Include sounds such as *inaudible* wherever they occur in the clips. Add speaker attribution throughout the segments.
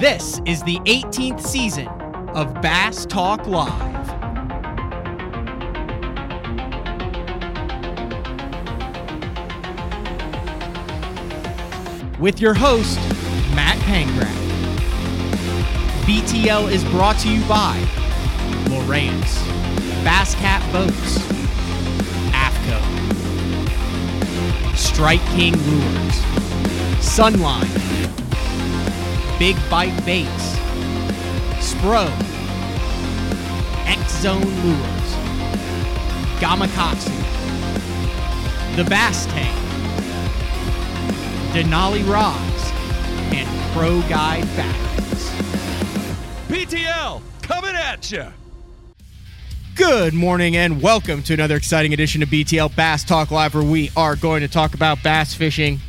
Speaker 1: This is the 18th season of Bass Talk Live. With your host, Matt Pangrac. BTL is brought to you by Lowrance, Bass Cat Boats, AFCO, Strike King Lures, Sunline, Big Bite Baits, Spro, X Zone Lures, Gamakatsu, The Bass Tank, Denali Rods, and Pro Guide Batteries.
Speaker 2: BTL coming at you.
Speaker 1: Good morning and welcome to another exciting edition of BTL Bass Talk Live where we are going to talk about bass fishing.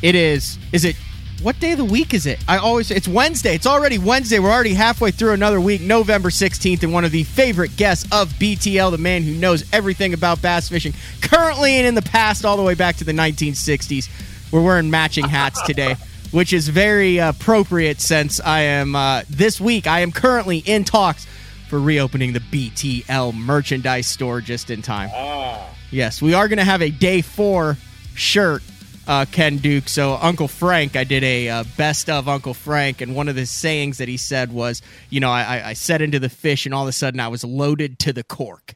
Speaker 1: It is, is it, what day of the week is it? I always, say it's Wednesday. It's already Wednesday. We're already halfway through another week, November 16th, and one of the favorite guests of BTL, the man who knows everything about bass fishing, currently and in the past, all the way back to the 1960s. We're wearing matching hats today. *laughs* Which is very appropriate since I am uh, this week. I am currently in talks for reopening the BTL merchandise store just in time. Ah. Yes, we are going to have a day four shirt, uh, Ken Duke. So, Uncle Frank, I did a uh, best of Uncle Frank, and one of the sayings that he said was, you know, I, I- set into the fish, and all of a sudden I was loaded to the cork.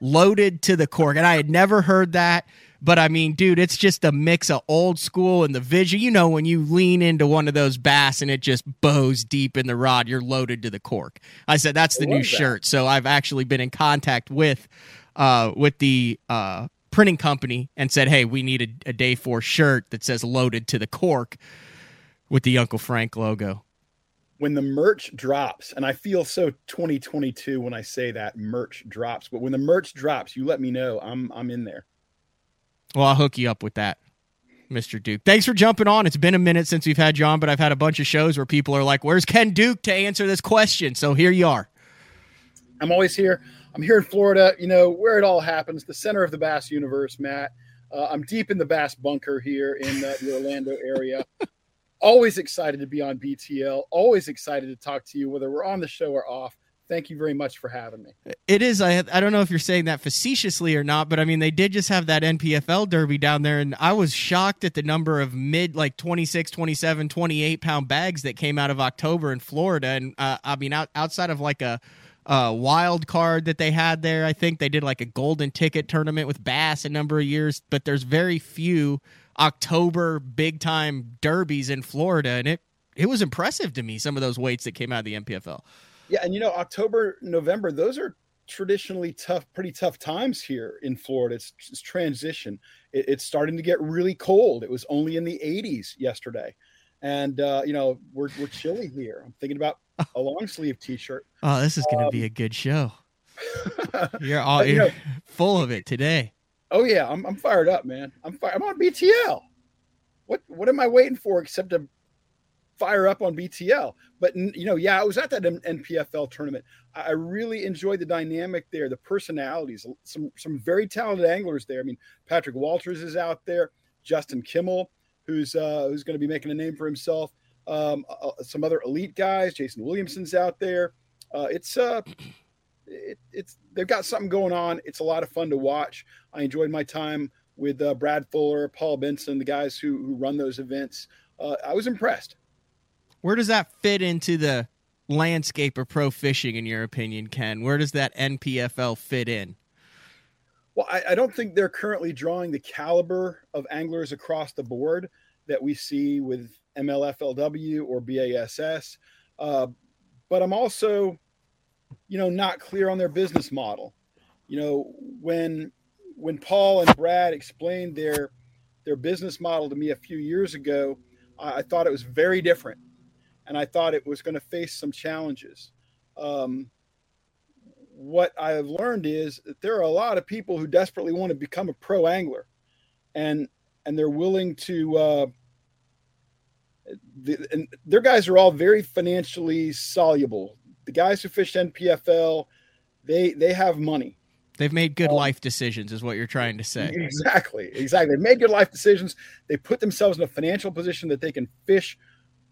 Speaker 1: Loaded to the cork. And I had never heard that. But I mean, dude, it's just a mix of old school and the vision. You know, when you lean into one of those bass and it just bows deep in the rod, you're loaded to the cork. I said that's the new
Speaker 3: that.
Speaker 1: shirt. So I've actually been in contact with uh with the uh printing company and said, Hey, we need a, a day four shirt that says loaded to the cork with the Uncle Frank logo.
Speaker 3: when the merch drops, and I feel so 2022 when I say that merch drops, but when the merch drops, you let me know. I'm I'm in there.
Speaker 1: Well, I'll hook you up with that, Mr. Duke. Thanks for jumping on. It's been a minute since we've had you on, but I've had a bunch of shows where people are like, Where's Ken Duke to answer this question? So here you are.
Speaker 3: I'm always here. I'm here in Florida, you know, where it all happens, the center of the bass universe, Matt. Uh, I'm deep in the bass bunker here in uh, the Orlando area. always excited to be on BTL. Always excited to talk to you, whether we're on the show or off. Thank you very much for having me.
Speaker 1: It is. I I don't know if you're saying that facetiously or not, but I mean they did just have that NPFL derby down there, and I was shocked at the number of mid like 26, 27, 28 pound bags that came out of October in Florida. And uh, I mean out, outside of like a, a wild card that they had there, I think they did like a golden ticket tournament with Bass a number of years, but there's very few October big time derbies in Florida, and it it was impressive to me some of those weights that came out of the NPFL.
Speaker 3: Yeah, and you know, October, November, those are traditionally tough, pretty tough times here in Florida. It's, it's transition. It, it's starting to get really cold. It was only in the 80s yesterday, and uh, you know, we're we're chilly here. I'm thinking about a long sleeve T-shirt.
Speaker 1: Oh, this is going to be a good show. *laughs* You're all
Speaker 3: But, you
Speaker 1: you're
Speaker 3: know-
Speaker 1: full of it today.
Speaker 3: Oh yeah, I'm I'm fired up, man. I'm fi- I'm on BTL. What what am I waiting for except to fire up on BTL? But you know, yeah, I was at that NPFL tournament. I I really enjoyed the dynamic there, the personalities, some some very talented anglers there. I mean, Patrick Walters is out there, Justin Kimmel, who's uh, who's going to be making a name for himself. Um, uh, some other elite guys, Jason Williamson's out there. Uh, it's uh, it, it's they've got something going on. It's a lot of fun to watch. I enjoyed my time with uh, Brad Fuller, Paul Benson, the guys who who run those events. Uh, I was impressed.
Speaker 1: Where does that fit into the landscape of pro fishing, in your opinion, Ken? Where does that NPFL fit in?
Speaker 3: Well, I, I don't think they're currently drawing the caliber of anglers across the board that we see with MLFLW or BASS. Uh, but I'm also, you know, not clear on their business model. You know, when when Paul and Brad explained their their business model to me a few years ago, I, I thought it was very different, and I thought it was going to face some challenges. Um, what I have learned is that there are a lot of people who desperately want to become a pro angler, and and they're willing to. Uh, the, and their guys are all very financially soluble. The guys who fish NPFL, they they have money.
Speaker 1: They've made good
Speaker 3: Um,
Speaker 1: life decisions, is what you're trying to say.
Speaker 3: Exactly, exactly. They made good life decisions. They put themselves in a financial position that they can fish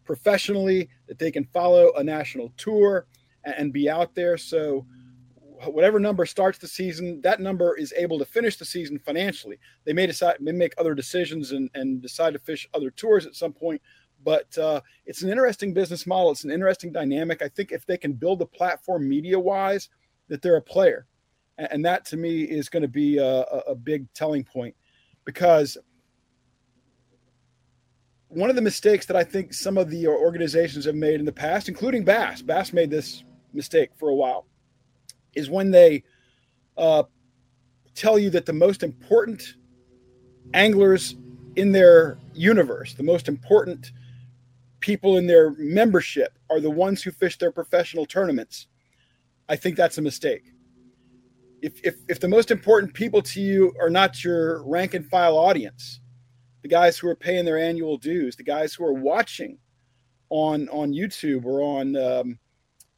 Speaker 3: professionally, that they can follow a national tour and, and be out there. So whatever number starts the season, that number is able to finish the season financially. They may decide, may make other decisions and, and decide to fish other tours at some point. But uh, it's an interesting business model. It's an interesting dynamic. I think if they can build a platform media wise, that they're a player. And, and that to me is going to be a, a big telling point because one of the mistakes that I think some of the organizations have made in the past, including Bass, Bass made this mistake for a while is when they uh, tell you that the most important anglers in their universe, the most important people in their membership are the ones who fish their professional tournaments. I think that's a mistake. If, if, if the most important people to you are not your rank and file audience, the guys who are paying their annual dues, the guys who are watching on on YouTube or on um,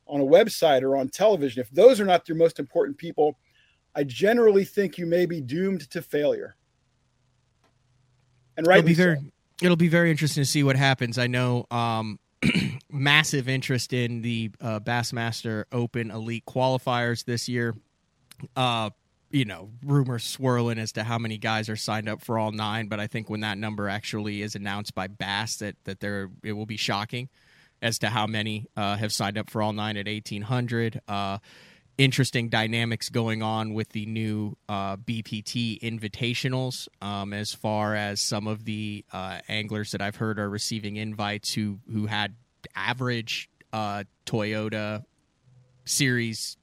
Speaker 3: on a website or on television, if those are not your most important people, I generally think you may be doomed to failure. And right,
Speaker 1: it'll be very, so. it'll be very interesting to see what happens. I know um, *clears throat* massive interest in the uh, Bassmaster Open Elite qualifiers this year. Uh, you know, rumors swirling as to how many guys are signed up for all nine, but I think when that number actually is announced by Bass, that that there it will be shocking as to how many uh, have signed up for all nine at 1800. Uh, interesting dynamics going on with the new uh, BPT invitationals um, as far as some of the uh, anglers that I've heard are receiving invites who, who had average uh, Toyota series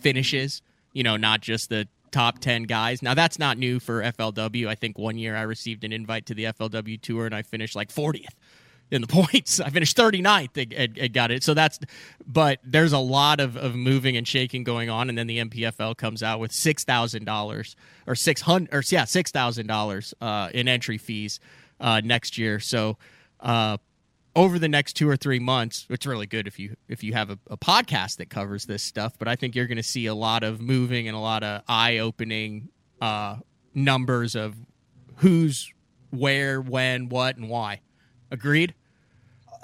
Speaker 1: finishes, you know, not just the top 10 guys. Now, that's not new for FLW. I think one year I received an invite to the FLW tour and I finished like 40th in the *laughs* points. I finished 39th and, and, got it. So that's, but there's a lot of, of moving and shaking going on. And then the NPFL comes out with $6,000 or 600 or yeah, $6,000 uh, in entry fees uh, next year. So, uh, over the next two or three months, it's really good if you if you have a, a podcast that covers this stuff. But I think you're going to see a lot of moving and a lot of eye opening uh, numbers of who's where, when, what, and why. Agreed.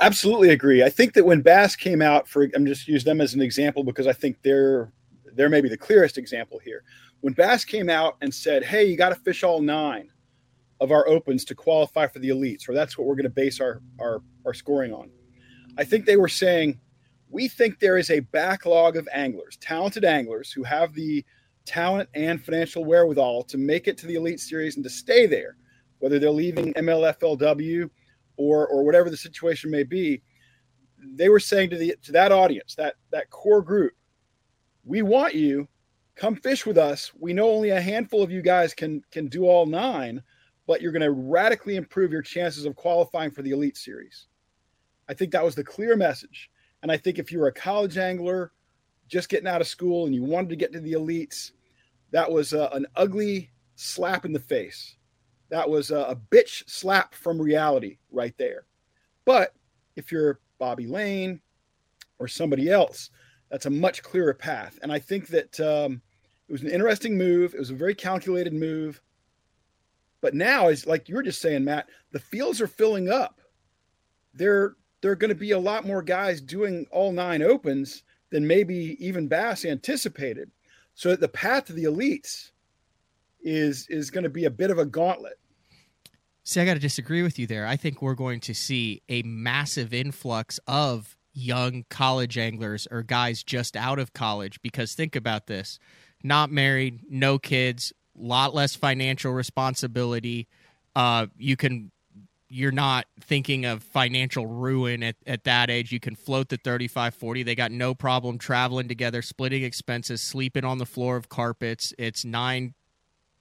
Speaker 3: Absolutely agree. I think that when Bass came out for, I'm just use them as an example because I think they're they're maybe the clearest example here. When Bass came out and said, "Hey, you got to fish all nine of our opens to qualify for the elites," or that's what we're going to base our our our scoring on. I think they were saying, "We think there is a backlog of anglers, talented anglers who have the talent and financial wherewithal to make it to the elite series and to stay there, whether they're leaving MLFLW." Or or whatever the situation may be, they were saying to the to that audience, that that core group, we want you, come fish with us. We know only a handful of you guys can can do all nine, but you're going to radically improve your chances of qualifying for the elite series. I think that was the clear message. And I think if you were a college angler just getting out of school and you wanted to get to the elites, that was a, an ugly slap in the face that was a, a bitch slap from reality right there. But if you're Bobby Lane or somebody else, that's a much clearer path. And I think that um, it was an interesting move. It was a very calculated move. But now, as like you were just saying, Matt, the fields are filling up. There, there are going to be a lot more guys doing all nine opens than maybe even Bass anticipated. So the path to the elites is is going to be a bit of a gauntlet.
Speaker 1: See, I got to disagree with you there. I think we're going to see a massive influx of young college anglers or guys just out of college because think about this not married, no kids, lot less financial responsibility. Uh, you can you're not thinking of financial ruin at, at that age. You can float the 35 40. They got no problem traveling together, splitting expenses, sleeping on the floor of carpets. It's nine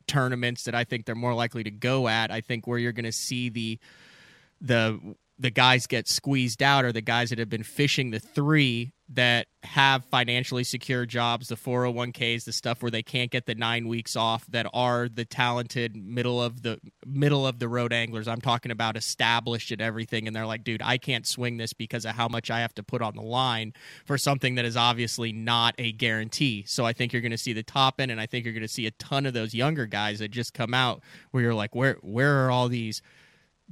Speaker 1: tournaments that I think they're more likely to go at. I think where you're going to see the the the guys get squeezed out are the guys that have been fishing the three that have financially secure jobs, the 401ks, the stuff where they can't get the nine weeks off that are the talented middle of the middle of the road anglers. I'm talking about established at everything. And they're like, dude, I can't swing this because of how much I have to put on the line for something that is obviously not a guarantee. So I think you're going to see the top end and I think you're going to see a ton of those younger guys that just come out where you're like, where, where are all these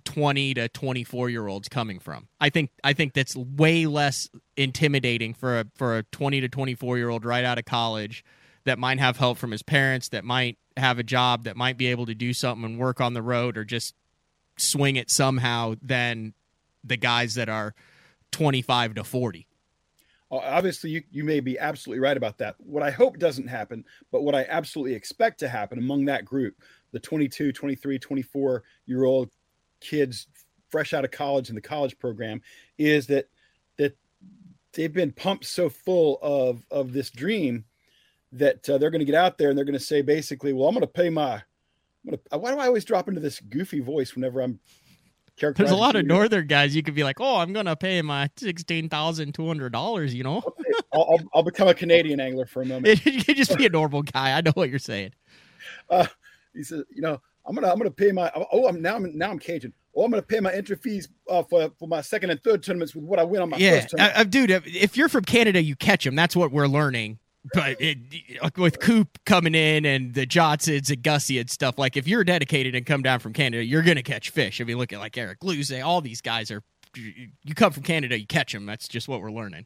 Speaker 1: 20 to 24 year olds coming from. I think I think that's way less intimidating for a for a 20 to 24 year old right out of college that might have help from his parents, that might have a job, that might be able to do something and work on the road or just swing it somehow than the guys that are 25 to 40.
Speaker 3: Obviously, you, you may be absolutely right about that. What I hope doesn't happen, but what I absolutely expect to happen among that group, the 22, 23, 24 year old kids fresh out of college in the college program, is that that they've been pumped so full of of this dream that uh, they're going to get out there and they're going to say basically, well, I'm going to pay my. I'm gonna, why do I always drop into this goofy voice whenever I'm
Speaker 1: there's a lot of northern guys you could be like, oh, I'm gonna pay my sixteen thousand two hundred dollars. You know,
Speaker 3: I'll, I'll, I'll, become a Canadian angler for a moment. *laughs*
Speaker 1: you could just be a normal guy. I know what you're saying.
Speaker 3: Uh, he says, you know, I'm gonna I'm gonna pay my oh I'm now I'm now I'm Cajun. Oh, I'm gonna pay my entry fees uh, for for my second and third tournaments with what I win on my
Speaker 1: yeah,
Speaker 3: first tournament.
Speaker 1: Uh, dude, if you're from Canada, you catch them. That's what we're learning but it, with Coop coming in and the Johnsons and Gussie and stuff, like if you're dedicated and come down from Canada, you're gonna catch fish. I mean, look at like Eric Luce, all these guys are. You come from Canada, you catch them. That's just what we're learning.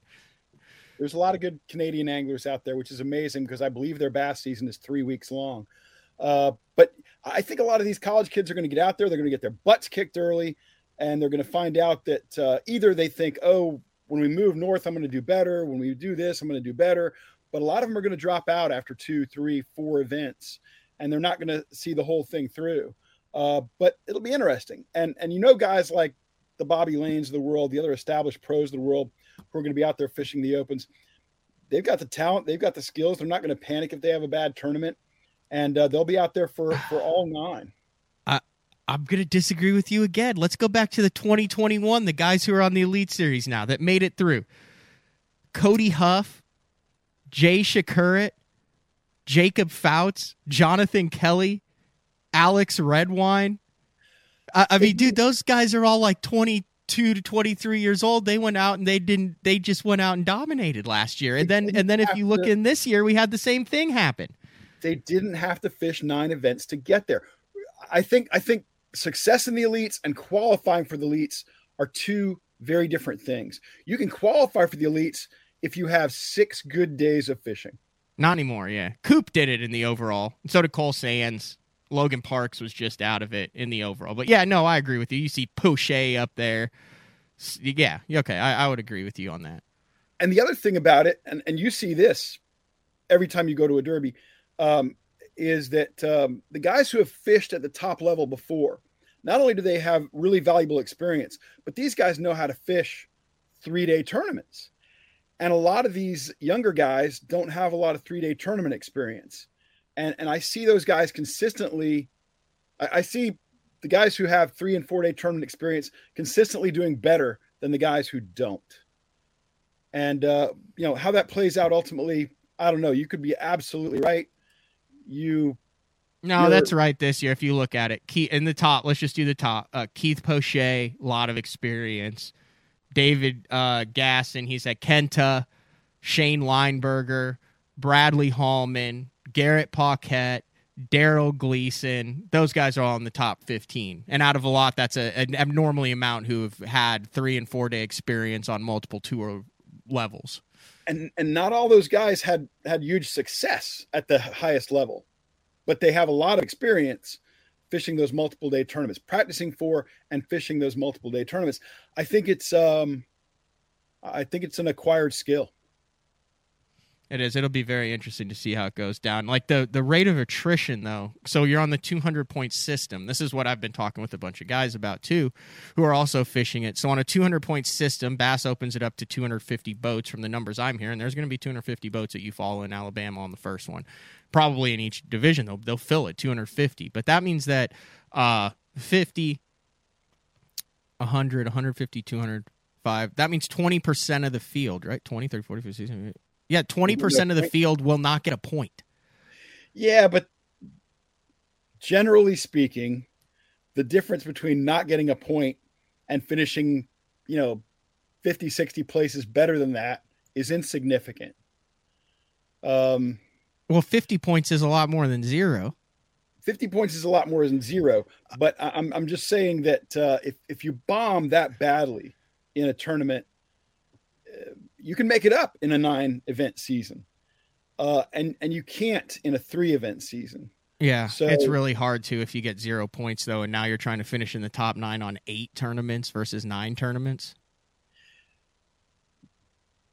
Speaker 3: There's a lot of good Canadian anglers out there, which is amazing because I believe their bass season is three weeks long. Uh, but I think a lot of these college kids are going to get out there. They're going to get their butts kicked early, and they're going to find out that uh, either they think, "Oh, when we move north, I'm going to do better. When we do this, I'm going to do better," but a lot of them are going to drop out after two, three, four events, and they're not going to see the whole thing through. Uh, but it'll be interesting, and and you know, guys like the Bobby Lanes of the world, the other established pros of the world, who are going to be out there fishing the opens. They've got the talent, they've got the skills. They're not going to panic if they have a bad tournament, and uh, they'll be out there for for *sighs* all nine.
Speaker 1: I'm going to disagree with you again. Let's go back to the 2021, the guys who are on the Elite Series now that made it through. Cody Huff, Jay Przekurat, Jacob Foutz, Jonathan Kelly, Alex Redwine. I, I mean, dude, those guys are all like 22 to 23 years old. They went out and they didn't, they just went out and dominated last year. And then, and then if you look in this year, we had the same thing happen.
Speaker 3: They didn't have to fish nine events to get there. I think, I think success in the elites and qualifying for the elites are two very different things. You can qualify for the elites if you have six good days of fishing.
Speaker 1: Not anymore, yeah. Coop did it in the overall. So did Cole Sands. Logan Parks was just out of it in the overall. But yeah, no, I agree with you. You see Poche up there. Yeah, okay. I, I would agree with you on that.
Speaker 3: And the other thing about it, and, and you see this every time you go to a derby, um, is that um, the guys who have fished at the top level before, not only do they have really valuable experience, but these guys know how to fish three day tournaments. And a lot of these younger guys don't have a lot of three day tournament experience. And, and I see those guys consistently. I, I see the guys who have three and four day tournament experience consistently doing better than the guys who don't. And, uh, you know, how that plays out ultimately, I don't know. You could be absolutely right. You
Speaker 1: no, that's right. This year, if you look at it, Keith in the top, let's just do the top. Uh, Keith Poche, a lot of experience. David uh, Gaston. He's at Kenta, Shane Lineberger, Bradley Hallman, Garrett Paquette, Daryl Gleason. Those guys are all in the top 15. And out of a lot, that's a, an abnormally amount who have had three and four day experience on multiple tour levels.
Speaker 3: And and not all those guys had had huge success at the highest level, but they have a lot of experience fishing those multiple day tournaments, practicing for and fishing those multiple day tournaments. I think it's um I think it's an acquired skill.
Speaker 1: It is. It'll be very interesting to see how it goes down. Like the the rate of attrition though. So you're on the 200 point system. This is what I've been talking with a bunch of guys about too who are also fishing it. So on a 200 point system, Bass opens it up to 250 boats from the numbers I'm hearing. There's going to be 250 boats that you follow in Alabama on the first one probably in each division they'll they'll fill it 250 but that means that uh 50 100 150 205 that means 20% of the field right 20 30 40 50 60 yeah 20% of the field will not get a point.
Speaker 3: Yeah but generally speaking the difference between not getting a point and finishing you know 50 60 places better than that is insignificant. Um
Speaker 1: well, 50 points is a lot more than zero.
Speaker 3: 50 points is a lot more than zero, but I'm, I'm just saying that uh, if, if you bomb that badly in a tournament, uh, you can make it up in a nine event season. Uh, and, and you can't in a three event season.
Speaker 1: Yeah,
Speaker 3: So-
Speaker 1: it's really hard to if you get zero points though, and now you're trying to finish in the top nine on eight tournaments versus nine tournaments.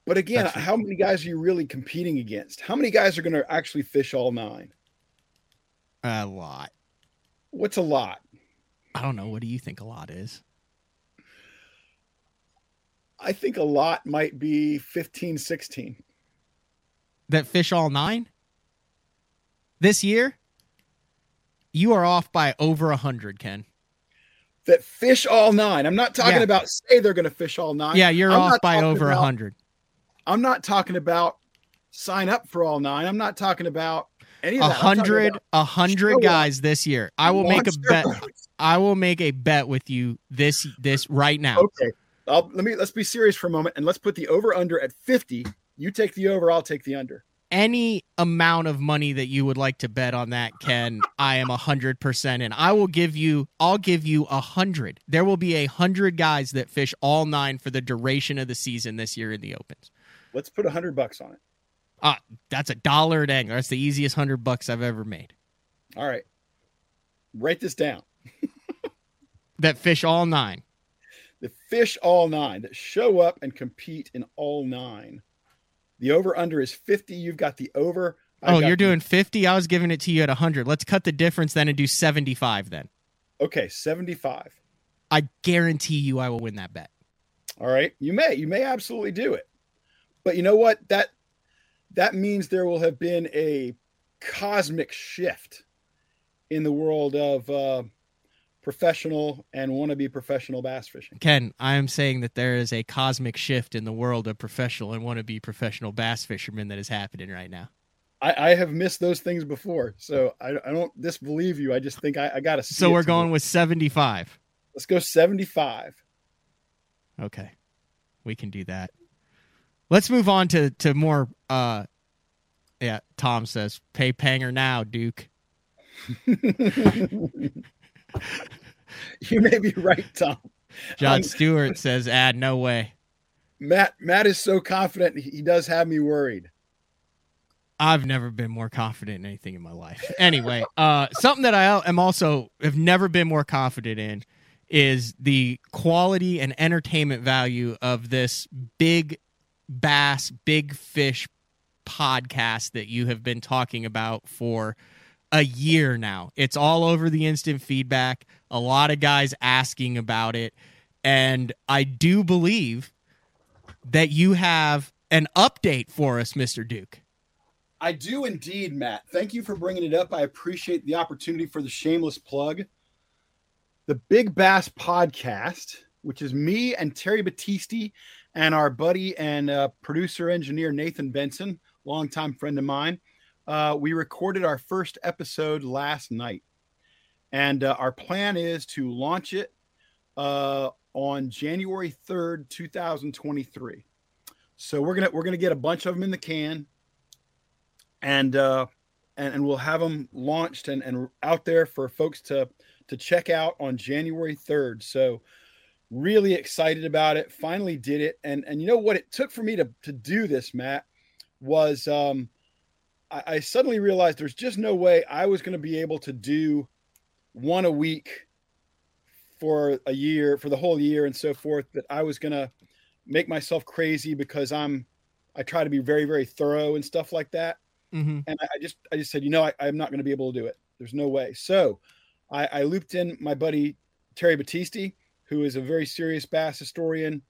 Speaker 3: But again,
Speaker 1: That's-
Speaker 3: how many guys are you really competing against? How many guys are going to actually fish all nine?
Speaker 1: A lot.
Speaker 3: What's a lot?
Speaker 1: I don't know. What do you think a lot is?
Speaker 3: I think a lot might be 15, 16.
Speaker 1: That fish all nine this year. You are off by over a hundred, Ken.
Speaker 3: That fish all nine. I'm not talking
Speaker 1: Yeah.
Speaker 3: about say they're going to fish all nine.
Speaker 1: Yeah, you're
Speaker 3: I'm
Speaker 1: off by over a
Speaker 3: about-
Speaker 1: hundred.
Speaker 3: I'm not talking about sign up for all nine. I'm not talking about any of
Speaker 1: A
Speaker 3: that.
Speaker 1: Hundred, a hundred
Speaker 3: show up.
Speaker 1: guys this year. I will make a bet. I will make a bet with you this this right now.
Speaker 3: Okay. I'll, let me let's be serious for a moment and let's put the over under at 50. You take the over, I'll take the under.
Speaker 1: Any amount of money that you would like to bet on that, Ken, I am a hundred percent in. I will give you. I'll give you a hundred. There will be a hundred guys that fish all nine for the duration of the season this year in the opens.
Speaker 3: Let's put a hundred bucks on it.
Speaker 1: Ah, that's a dollar at angler. That's the easiest hundred bucks I've ever made.
Speaker 3: All right. Write this down. *laughs*
Speaker 1: That fish all nine.
Speaker 3: The fish all nine that show up and compete in all nine. The over under is 50. You've got the over. I've
Speaker 1: Oh, you're
Speaker 3: the-
Speaker 1: doing fifty. I was giving it to you at hundred. Let's cut the difference then and do seventy-five. Then
Speaker 3: okay, 75.
Speaker 1: I guarantee you, I will win that bet.
Speaker 3: All right. You may, you may absolutely do it. But you know what? That that means there will have been a cosmic shift in the world of uh, professional and want to be professional bass fishing.
Speaker 1: Ken, I am saying that there is a cosmic shift in the world of professional and want to be professional bass fishermen that is happening right now.
Speaker 3: I, I have missed those things before, so I, I don't disbelieve you. I just think I, I got to.
Speaker 1: So we're going with 75.
Speaker 3: Let's go seventy-five.
Speaker 1: Okay. We can do that. Let's move on to to more uh yeah, Tom says, "Pay Panger now, Duke." *laughs* *laughs* *laughs*
Speaker 3: you may be right, Tom.
Speaker 1: John
Speaker 3: Um,
Speaker 1: Stewart says, "Ah, no way.
Speaker 3: Matt Matt is so confident he he does have me worried.
Speaker 1: I've never been more confident in anything in my life." Anyway, *laughs* uh something that I am also have never been more confident in is the quality and entertainment value of this big bass, big fish podcast that you have been talking about for a year now. It's all over the instant feedback. A lot of guys asking about it. And I do believe that you have an update for us, Mr. Duke.
Speaker 3: I do indeed, Matt. Thank you for bringing it up. I appreciate the opportunity for the shameless plug. The Big Bass Podcast, which is me and Terry Battisti and our buddy and uh, producer engineer Nathan Benson, longtime friend of mine. Uh, we recorded our first episode last night, and uh, our plan is to launch it uh, on January third, two thousand twenty-three. So we're gonna we're gonna get a bunch of them in the can and uh, and, and we'll have them launched and, and out there for folks to to check out on January 3rd. So really excited about it. Finally did it. And and you know what it took for me to to do this, Matt, was um I, I suddenly realized there's just no way I was going to be able to do one a week for a year, for the whole year and so forth, that I was going to make myself crazy because I'm I try to be very, very thorough and stuff like that
Speaker 1: Mm-hmm.
Speaker 3: and I, I just I just said, you know, I, I'm not going to be able to do it. There's no way. So I, I looped in my buddy Terry Battisti, who is a very serious bass historian,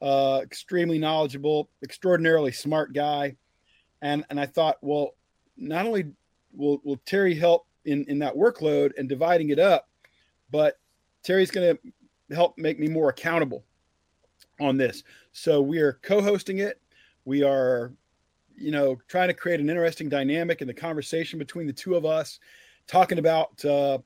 Speaker 3: uh, extremely knowledgeable, extraordinarily smart guy, and and I thought, well, not only will will Terry help in in that workload and dividing it up, but Terry's going to help make me more accountable on this. So we are co-hosting it. We are you know, trying to create an interesting dynamic in the conversation between the two of us, talking about uh,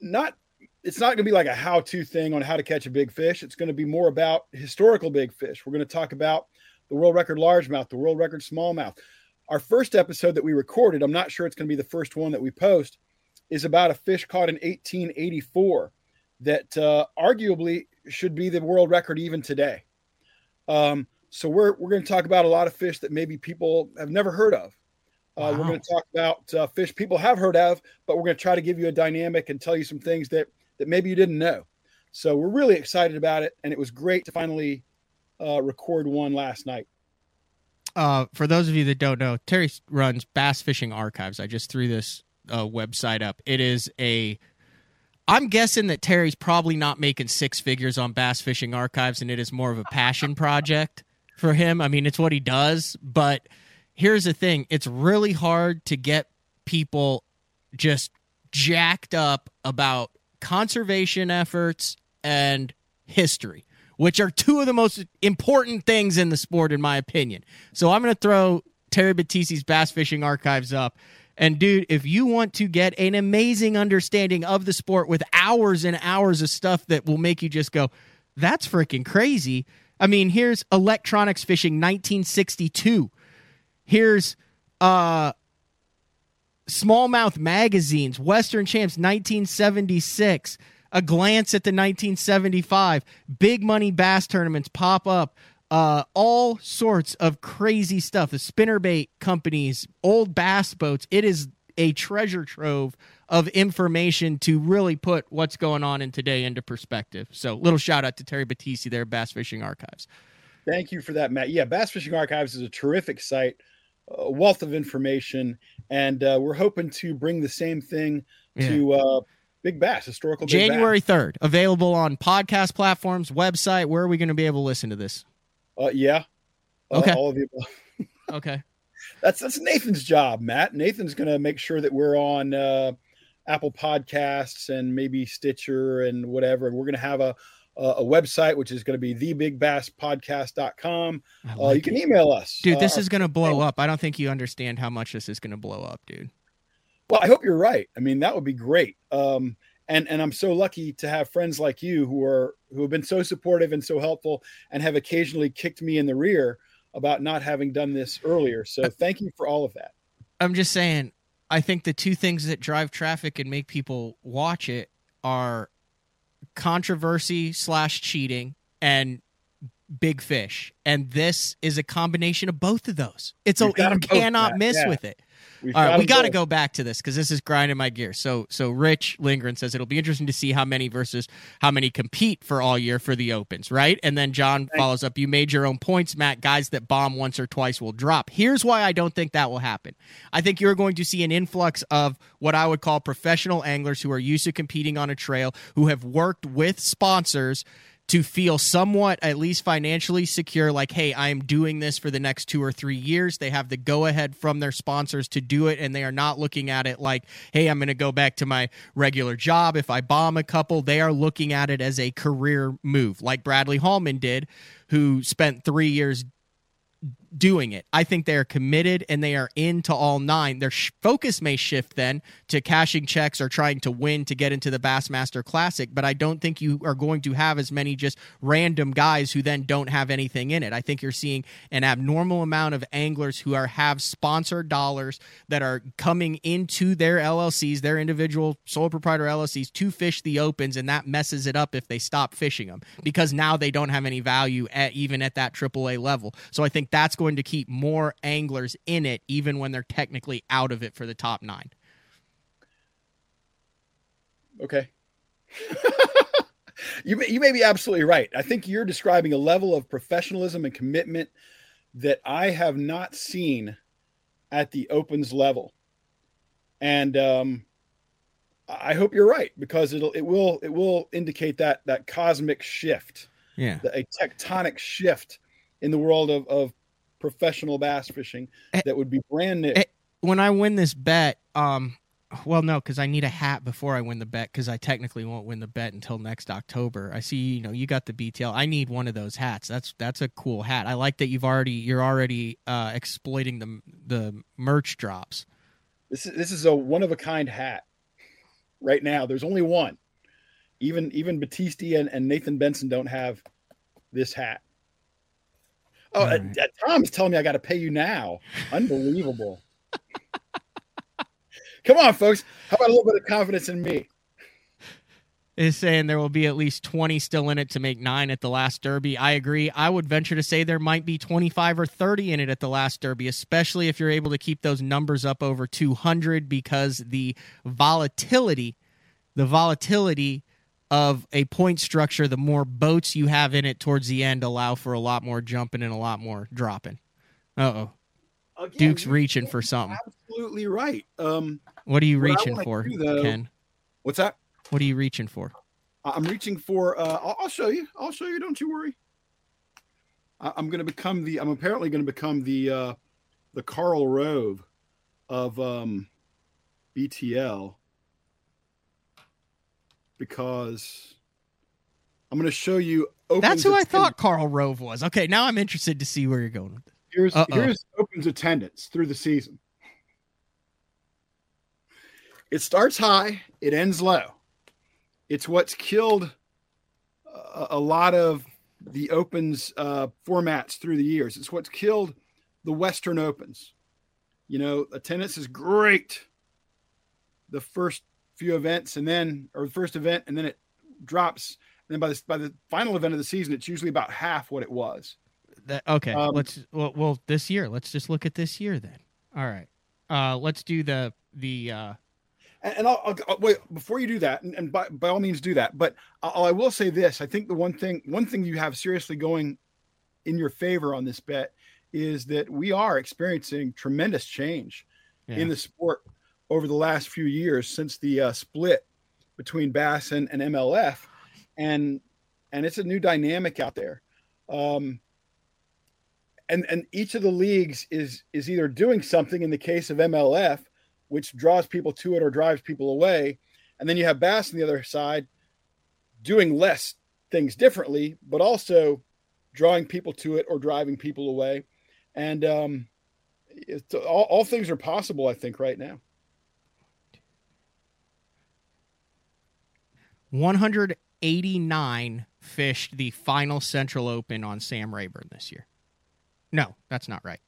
Speaker 3: not. It's not going to be like a how-to thing on how to catch a big fish. It's going to be more about historical big fish. We're going to talk about the world record largemouth, the world record smallmouth. Our first episode that we recorded, I'm not sure it's going to be the first one that we post, is about a fish caught in 1884 that uh, arguably should be the world record even today. Um, so we're we're going to talk about a lot of fish that maybe people have never heard of. Uh, wow. We're going to talk about uh, fish people have heard of, but we're going to try to give you a dynamic and tell you some things that that maybe you didn't know. So we're really excited about it, and it was great to finally uh, record one last night.
Speaker 1: Uh, for those of you that don't know, Terry runs Bass Fishing Archives. I just threw this uh, website up. It is a I'm guessing that Terry's probably not making six figures on Bass Fishing Archives, and it is more of a passion project for him. I mean, it's what he does. But here's the thing it's really hard to get people just jacked up about conservation efforts and history, which are two of the most important things in the sport, in my opinion. So I'm going to throw Terry Battisti's Bass Fishing Archives up and dude, if you want to get an amazing understanding of the sport with hours and hours of stuff that will make you just go, that's freaking crazy. I mean, here's Electronics Fishing 1962. Here's uh Smallmouth Magazines, Western Champs 1976. A glance at the 1975 big money bass tournaments pop up uh, all sorts of crazy stuff. The spinnerbait companies, old bass boats. It is a treasure trove of information to really put what's going on in today into perspective. So, little shout out to Terry Battisti there, Bass Fishing Archives.
Speaker 3: Thank you for that, Matt. Yeah, Bass Fishing Archives is a terrific site, a wealth of information, and uh, we're hoping to bring the same thing yeah. to uh, Big Bass, historical. Big
Speaker 1: January third, available on podcast platforms, website. Where are we going to be able to listen to this?
Speaker 3: Uh, yeah.
Speaker 1: Uh, okay.
Speaker 3: all of
Speaker 1: you. *laughs* okay.
Speaker 3: That's that's Nathan's job, Matt. Nathan's going to make sure that we're on uh, Apple Podcasts and maybe Stitcher and whatever. And we're going to have a a website which is going to be thebigbasspodcast.com. Like uh, you can email us.
Speaker 1: Dude, this uh, is going to blow up. I don't think you understand how much this is going to blow up, dude.
Speaker 3: Well, I hope you're right. I mean, that would be great. Um, and and I'm so lucky to have friends like you who are who have been so supportive and so helpful and have occasionally kicked me in the rear about not having done this earlier. So *laughs* thank you for all of that.
Speaker 1: I'm just saying, I think the two things that drive traffic and make people watch it are controversy slash cheating and big fish. And this is a combination of both of those. It's a you cannot miss yeah. with it. We've All right, we got to go back to this because this is grinding my gear. So, so Rich Lindgren says it'll be interesting to see how many versus how many compete for all year for the opens, right? And then John follows up. You made your own points, Matt. Guys that bomb once or twice will drop. Here's why I don't think that will happen. I think you're going to see an influx of what I would call professional anglers who are used to competing on a trail, who have worked with sponsors to feel somewhat at least financially secure like hey i am doing this for the next two or three years. They have the go ahead from their sponsors to do it and they are not looking at it like hey i'm going to go back to my regular job. If i bomb a couple they are looking at it as a career move like bradley hallman did who spent three years doing it. I think they are committed and they are into all nine. Their sh- focus may shift then to cashing checks or trying to win to get into the Bassmaster Classic, but I don't think you are going to have as many just random guys who then don't have anything in it. I think you're seeing an abnormal amount of anglers who are have sponsored dollars that are coming into their LLCs, their individual sole proprietor LLCs to fish the opens and that messes it up if they stop fishing them because now they don't have any value at even at that AAA level. So I think that's going to keep more anglers in it, even when they're technically out of it for the top nine.
Speaker 3: Okay. *laughs* you, may, you may be absolutely right. I think you're describing a level of professionalism and commitment that I have not seen at the opens level. And um, I hope you're right because it'll it will it will indicate that that cosmic shift,
Speaker 1: yeah,
Speaker 3: a tectonic shift in the world of, of professional bass fishing eh, that would be brand new.
Speaker 1: Eh, when I win this bet, um, well, no, because I need a hat before I win the bet because I technically won't win the bet until next October. I see, you know, you got the BTL. I need one of those hats. That's that's a cool hat. I like that you've already you're already uh, exploiting the the merch drops.
Speaker 3: This is this is a one of a kind hat. Right now, there's only one. Even even Battisti and, and Nathan Benson don't have this hat. Oh, uh, right. uh, Tom's telling me I got to pay you now. Unbelievable. *laughs* Come on, folks. How about a little bit of confidence in me?
Speaker 1: is saying there will be at least 20 still in it to make nine at the last Derby. I agree. I would venture to say there might be 25 or 30 in it at the last Derby, especially if you're able to keep those numbers up over 200 because the volatility, the volatility of a point structure, the more boats you have in it towards the end allow for a lot more jumping and a lot more dropping. Uh oh. Duke's reaching for something.
Speaker 3: Absolutely right. Um,
Speaker 1: what are you reaching for, do, though, Ken?
Speaker 3: What's that?
Speaker 1: What are you reaching for?
Speaker 3: I'm reaching for. Uh, I'll, I'll, show you. I'll show you. Don't you worry. I, am going to become the. I'm apparently going to become the uh, the Karl Rove of um, BTL because I'm going to show you.
Speaker 1: That's who I thought Karl Rove was. Okay, now I'm interested to see where you're going with this.
Speaker 3: Here's Uh-oh. here's Opens attendance through the season. It starts high, it ends low. It's what's killed a, a lot of the Opens uh, formats through the years. It's what's killed the Western Opens. You know, attendance is great the first few events, and then or the first event, and then it drops. And then by the by the final event of the season, it's usually about half what it was.
Speaker 1: That, okay, um, let's well, well this year. Let's just look at this year then. All right, uh, let's do the the uh,
Speaker 3: and, and I'll, I'll, I'll, wait before you do that, and, and by, by all means do that. But I'll, I will say this: I think the one thing one thing you have seriously going in your favor on this bet is that we are experiencing tremendous change yeah. in the sport over the last few years since the uh, split between Bass and, and MLF, and and it's a new dynamic out there. Um, and and each of the leagues is is either doing something in the case of MLF which draws people to it or drives people away. And then you have Bass on the other side doing less things differently, but also drawing people to it or driving people away. And um, all, all things are possible, I think, right now.
Speaker 1: 189 fished the final Central Open on Sam Rayburn this year. No, that's not right.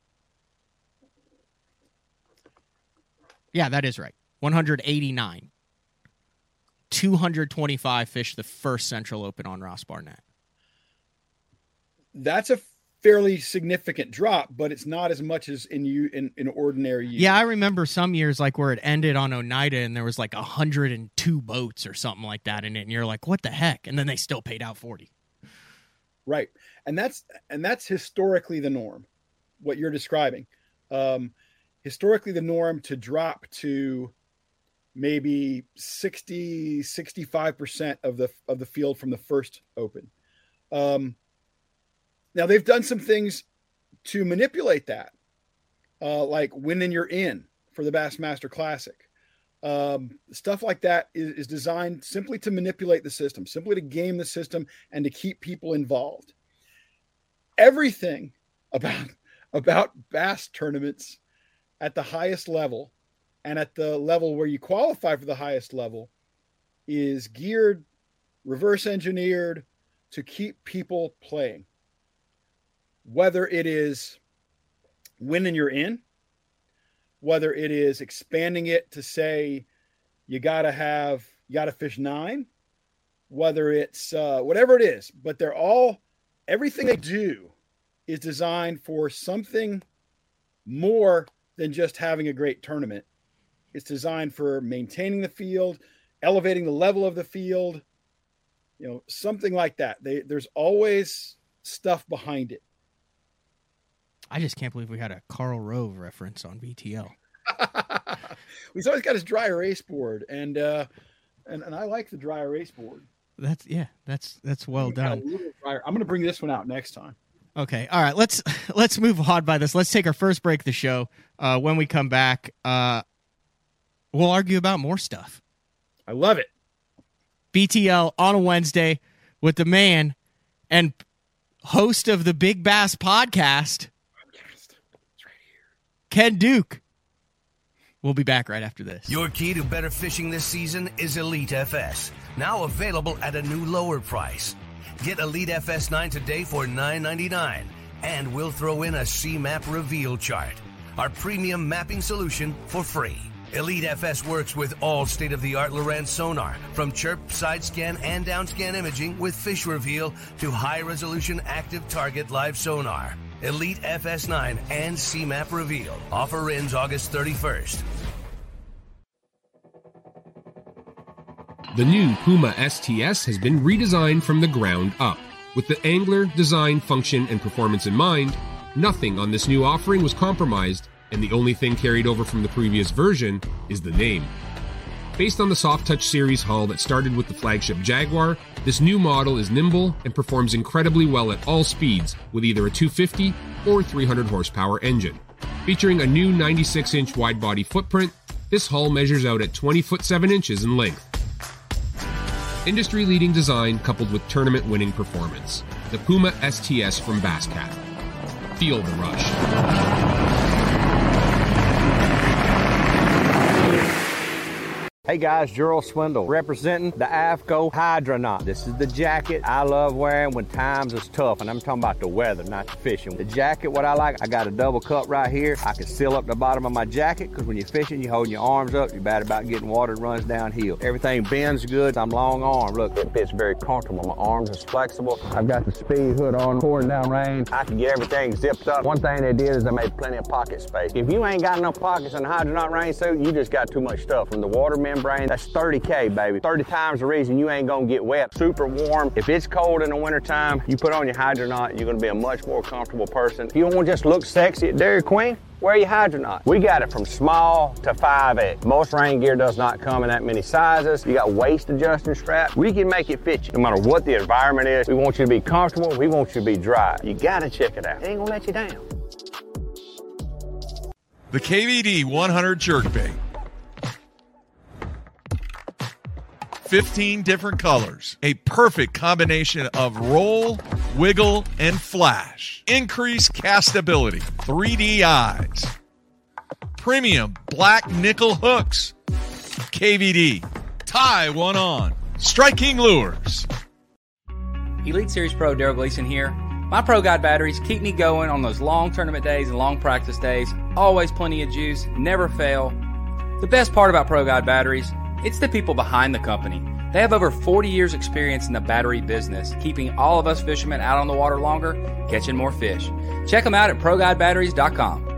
Speaker 1: Yeah, that is right. 189. 225 fished the first Central Open on Ross Barnett.
Speaker 3: That's a fairly significant drop, but it's not as much as in you in, in ordinary years.
Speaker 1: Yeah, I remember some years like where it ended on Oneida and there was like 102 boats or something like that in it, and you're like, what the heck? And then they still paid out 40.
Speaker 3: Right. And that's and that's historically the norm, what you're describing. Um, historically the norm to drop to maybe 60 65% of the of the field from the first open um, now they've done some things to manipulate that uh, like winning you're in for the bassmaster classic um, stuff like that is, is designed simply to manipulate the system simply to game the system and to keep people involved everything about *laughs* about bass tournaments at the highest level and at the level where you qualify for the highest level is geared, reverse engineered to keep people playing. Whether it is winning you're in, whether it is expanding it to say you got to have, you got to fish nine, whether it's uh, whatever it is, but they're all, everything they do is designed for something more than just having a great tournament. It's designed for maintaining the field, elevating the level of the field, you know, something like that. They, there's always stuff behind it.
Speaker 1: I just can't believe we had a Karl Rove reference on BTL. *laughs*
Speaker 3: He's always got his dry erase board, and uh, and and I like the dry erase board.
Speaker 1: That's yeah, that's that's well done.
Speaker 3: I'm going to bring this one out next time.
Speaker 1: Okay. All right. Let's *laughs* let's move on by this. Let's take our first break of the show. Uh, when we come back, uh, we'll argue about more stuff.
Speaker 3: I love it.
Speaker 1: BTL on a Wednesday with the man and host of the Big Bass podcast, Ken Duke. We'll be back right after this.
Speaker 4: Your key to better fishing this season is Elite FS, now available at a new lower price. Get Elite FS9 today for $9.99, and we'll throw in a C-Map reveal chart, our premium mapping solution for free. Elite FS works with all state of the art Lowrance sonar, from chirp, side scan, and down scan imaging with fish reveal to high resolution active target live sonar. Elite FS9 and CMAP reveal. Offer ends August 31st.
Speaker 5: The new Puma STS has been redesigned from the ground up. With the angler, design, function, and performance in mind, nothing on this new offering was compromised and the only thing carried over from the previous version is the name. Based on the Soft Touch series hull that started with the flagship Jaguar, this new model is nimble and performs incredibly well at all speeds with either a 250 or 300 horsepower engine. Featuring a new 96 inch wide body footprint, this hull measures out at 20 foot 7 inches in length. Industry leading design coupled with tournament winning performance. The Puma STS from Basscat. Feel the rush.
Speaker 6: Hey guys, Gerald Swindle representing the AFTCO Hydronaut. This is the jacket I love wearing when times is tough, and I'm talking about the weather, not the fishing. The jacket, what I like, I got a double cup right here. I can seal up the bottom of my jacket because when you're fishing, you're holding your arms up. You're bad about getting water runs downhill. Everything bends good. I'm long arm. Look, it fits very comfortable. My arms is flexible. I've got the speed hood on, pouring down rain. I can get everything zipped up. One thing they did is they made plenty of pocket space. If you ain't got enough pockets in the Hydronaut rain suit, you just got too much stuff from the water membrane, that's 30K, baby. 30 times the reason you ain't gonna get wet. Super warm. If it's cold in the wintertime, you put on your Hydronaut, you're gonna be a much more comfortable person. If you don't want to just look sexy at Dairy Queen, wear your Hydronaut. We got it from small to 5X. Most rain gear does not come in that many sizes. You got waist adjusting straps. We can make it fit you no matter what the environment is. We want you to be comfortable. We want you to be dry. You gotta check it out. It ain't gonna let you down.
Speaker 2: The KVD 100 jerkbait. 15 different colors. A perfect combination of roll, wiggle, and flash. Increased castability. 3D eyes. Premium black nickel hooks. KVD. Tie one on. Striking lures.
Speaker 7: Elite Series Pro Darold Gleason here. My Pro Guide batteries keep me going on those long tournament days and long practice days. Always plenty of juice, never fail. The best part about Pro Guide batteries it's the people behind the company. They have over 40 years experience in the battery business, keeping all of us fishermen out on the water longer, catching more fish. Check them out at ProGuideBatteries.com.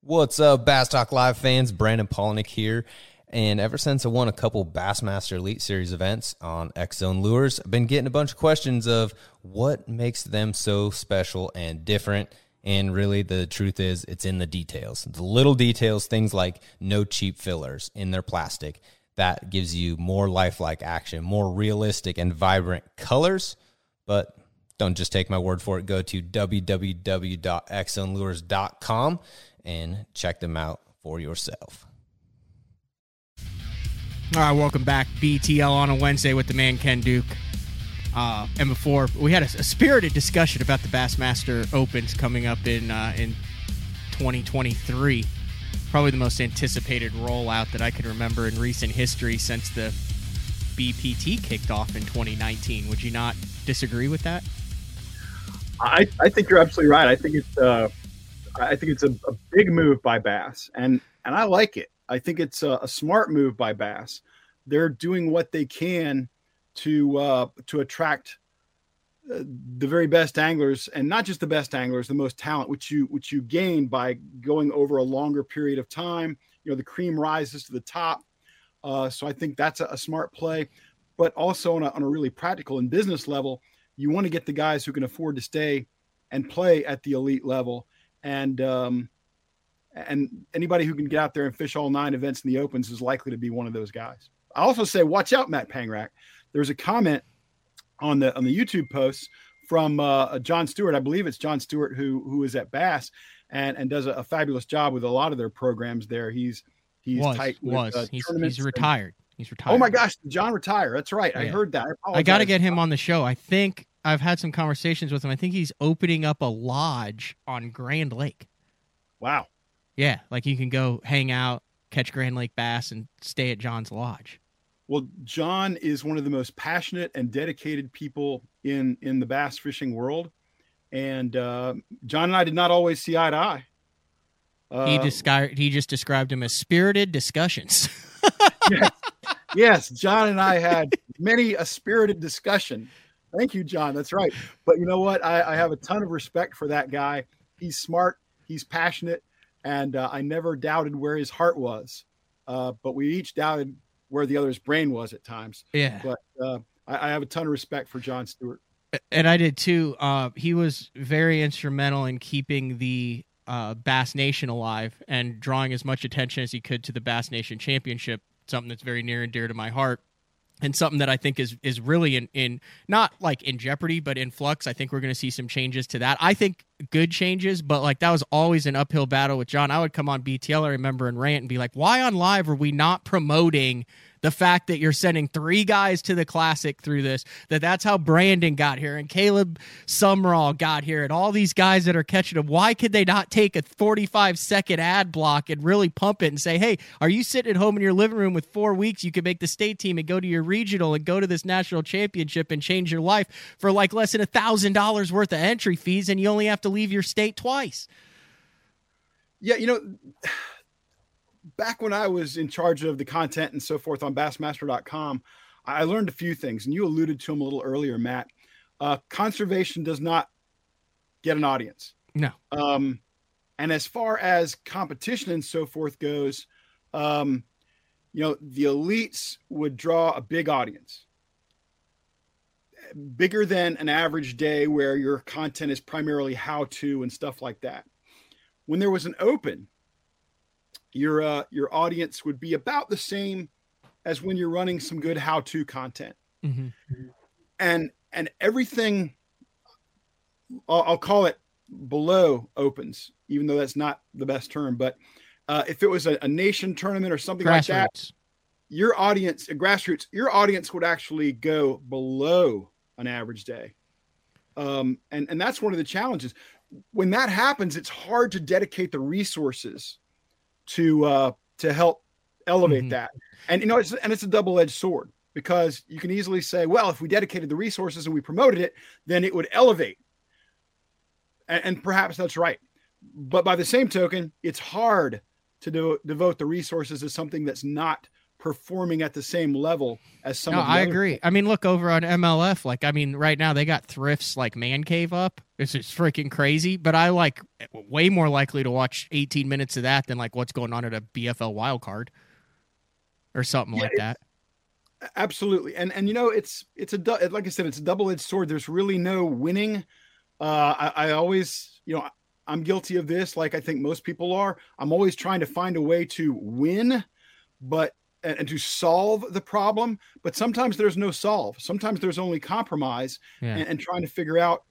Speaker 8: What's up, Bass Talk Live fans? Brandon Palaniuk here. And ever since I won a couple Bassmaster Elite Series events on X Zone Lures, I've been getting a bunch of questions of what makes them so special and different. And really, the truth is, it's in the details. The little details, things like no cheap fillers in their plastic. That gives you more lifelike action, more realistic and vibrant colors. But don't just take my word for it. Go to www.xzonelures.com and check them out for yourself.
Speaker 1: All right, welcome back. BTL on a Wednesday with the man Ken Duke. Uh, and before we had a, a, spirited discussion about the Bassmaster Opens coming up in uh, in 2023. Probably the most anticipated rollout that I can remember in recent history since the BPT kicked off in 2019. Would you not disagree with that?
Speaker 3: I, I think you're absolutely right. I think it's uh, I think it's a, a big move by Bass, and and I like it. I think it's a, a smart move by Bass. They're doing what they can to uh, to attract uh, the very best anglers, and not just the best anglers, the most talent, which you which you gain by going over a longer period of time. You know, the cream rises to the top. Uh, so I think that's a, a smart play, but also on a, on a really practical and business level, you want to get the guys who can afford to stay and play at the elite level, and um, and anybody who can get out there and fish all nine events in the opens is likely to be one of those guys. I also say, watch out, Matt Pangrac there's a comment on the on the YouTube posts from uh, John Stewart. I believe it's John Stewart who who is at Bass and and does a, a fabulous job with a lot of their programs there. He's he's
Speaker 1: was,
Speaker 3: tight
Speaker 1: with, was. Uh, he's, he's retired. He's retired.
Speaker 3: Oh my gosh, John retired. That's right. Yeah. I heard that.
Speaker 1: I, I got to get him on the show. I think I've had some conversations with him. I think he's opening up a lodge on Grand Lake.
Speaker 3: Wow.
Speaker 1: Yeah, like you can go hang out, catch Grand Lake bass, and stay at John's lodge.
Speaker 3: Well, John is one of the most passionate and dedicated people in in the bass fishing world, and uh, John and I did not always see eye to eye. Uh,
Speaker 1: he described he just described him as spirited discussions. *laughs*
Speaker 3: yes, yes, John and I had many a spirited discussion. Thank you, John. That's right. But you know what? I, I have a ton of respect for that guy. He's smart. He's passionate, and uh, I never doubted where his heart was. Uh, but we each doubted where the other's brain was at times.
Speaker 1: Yeah.
Speaker 3: But uh, I, I have a ton of respect for John Stewart.
Speaker 1: and I did too. Uh, he was very instrumental in keeping the uh, Bass Nation alive and drawing as much attention as he could to the Bass Nation Championship. Something that's very near and dear to my heart, and something that I think is is really in in not like in jeopardy, but in flux. I think we're going to see some changes to that. I think good changes, but like that was always an uphill battle with John. I would come on BTL, I remember, and rant and be like, "Why on live are we not promoting?" The fact that you're sending three guys to the classic through this that that's how brandon got here and caleb sumrall got here and all these guys that are catching them. Why could they not take a 45 second ad block and really pump it and say hey are you sitting at home in your living room with four weeks? You could make the state team and go to your regional and go to this national championship and change your life for like less than a thousand dollars worth of entry fees and you only have to leave your state twice.
Speaker 3: Yeah, you know, back when I was in charge of the content and so forth on Bassmaster.com, I learned a few things, and you alluded to them a little earlier, Matt. Uh, conservation does not get an audience.
Speaker 1: no
Speaker 3: Um, and as far as competition and so forth goes, um, you know, the elites would draw a big audience, bigger than an average day where your content is primarily how to and stuff like that. When there was an open, your uh, your audience would be about the same as when you're running some good how to content.
Speaker 1: Mm-hmm.
Speaker 3: and and everything I'll, I'll call it below opens even though that's not the best term but uh, if it was a, a nation tournament or something like that your audience grassroots your audience would actually go below an average day. Um, and and that's one of the challenges. When that happens it's hard to dedicate the resources to uh, to help elevate
Speaker 1: Mhm.
Speaker 3: that. And you know it's and it's a double-edged sword because you can easily say well if we dedicated the resources and we promoted it then it would elevate. And, and perhaps that's right. But by the same token it's hard to do, devote the resources to something that's not performing at the same level as some
Speaker 1: no,
Speaker 3: of the
Speaker 1: I agree. I mean, look over on MLF. Like, I mean, right now they got thrifts like Man Cave up. It's just freaking crazy. But I like way more likely to watch 18 minutes of that than like what's going on at a BFL wild card or something
Speaker 3: Yeah,
Speaker 1: like that.
Speaker 3: absolutely and and you know it's it's a like i said it's a double-edged sword there's really no winning uh I, I always you know i'm guilty of this like i think most people are i'm always trying to find a way to win but and, and to solve the problem but sometimes there's no solve sometimes there's only compromise
Speaker 1: Yeah.
Speaker 3: and, and trying to figure out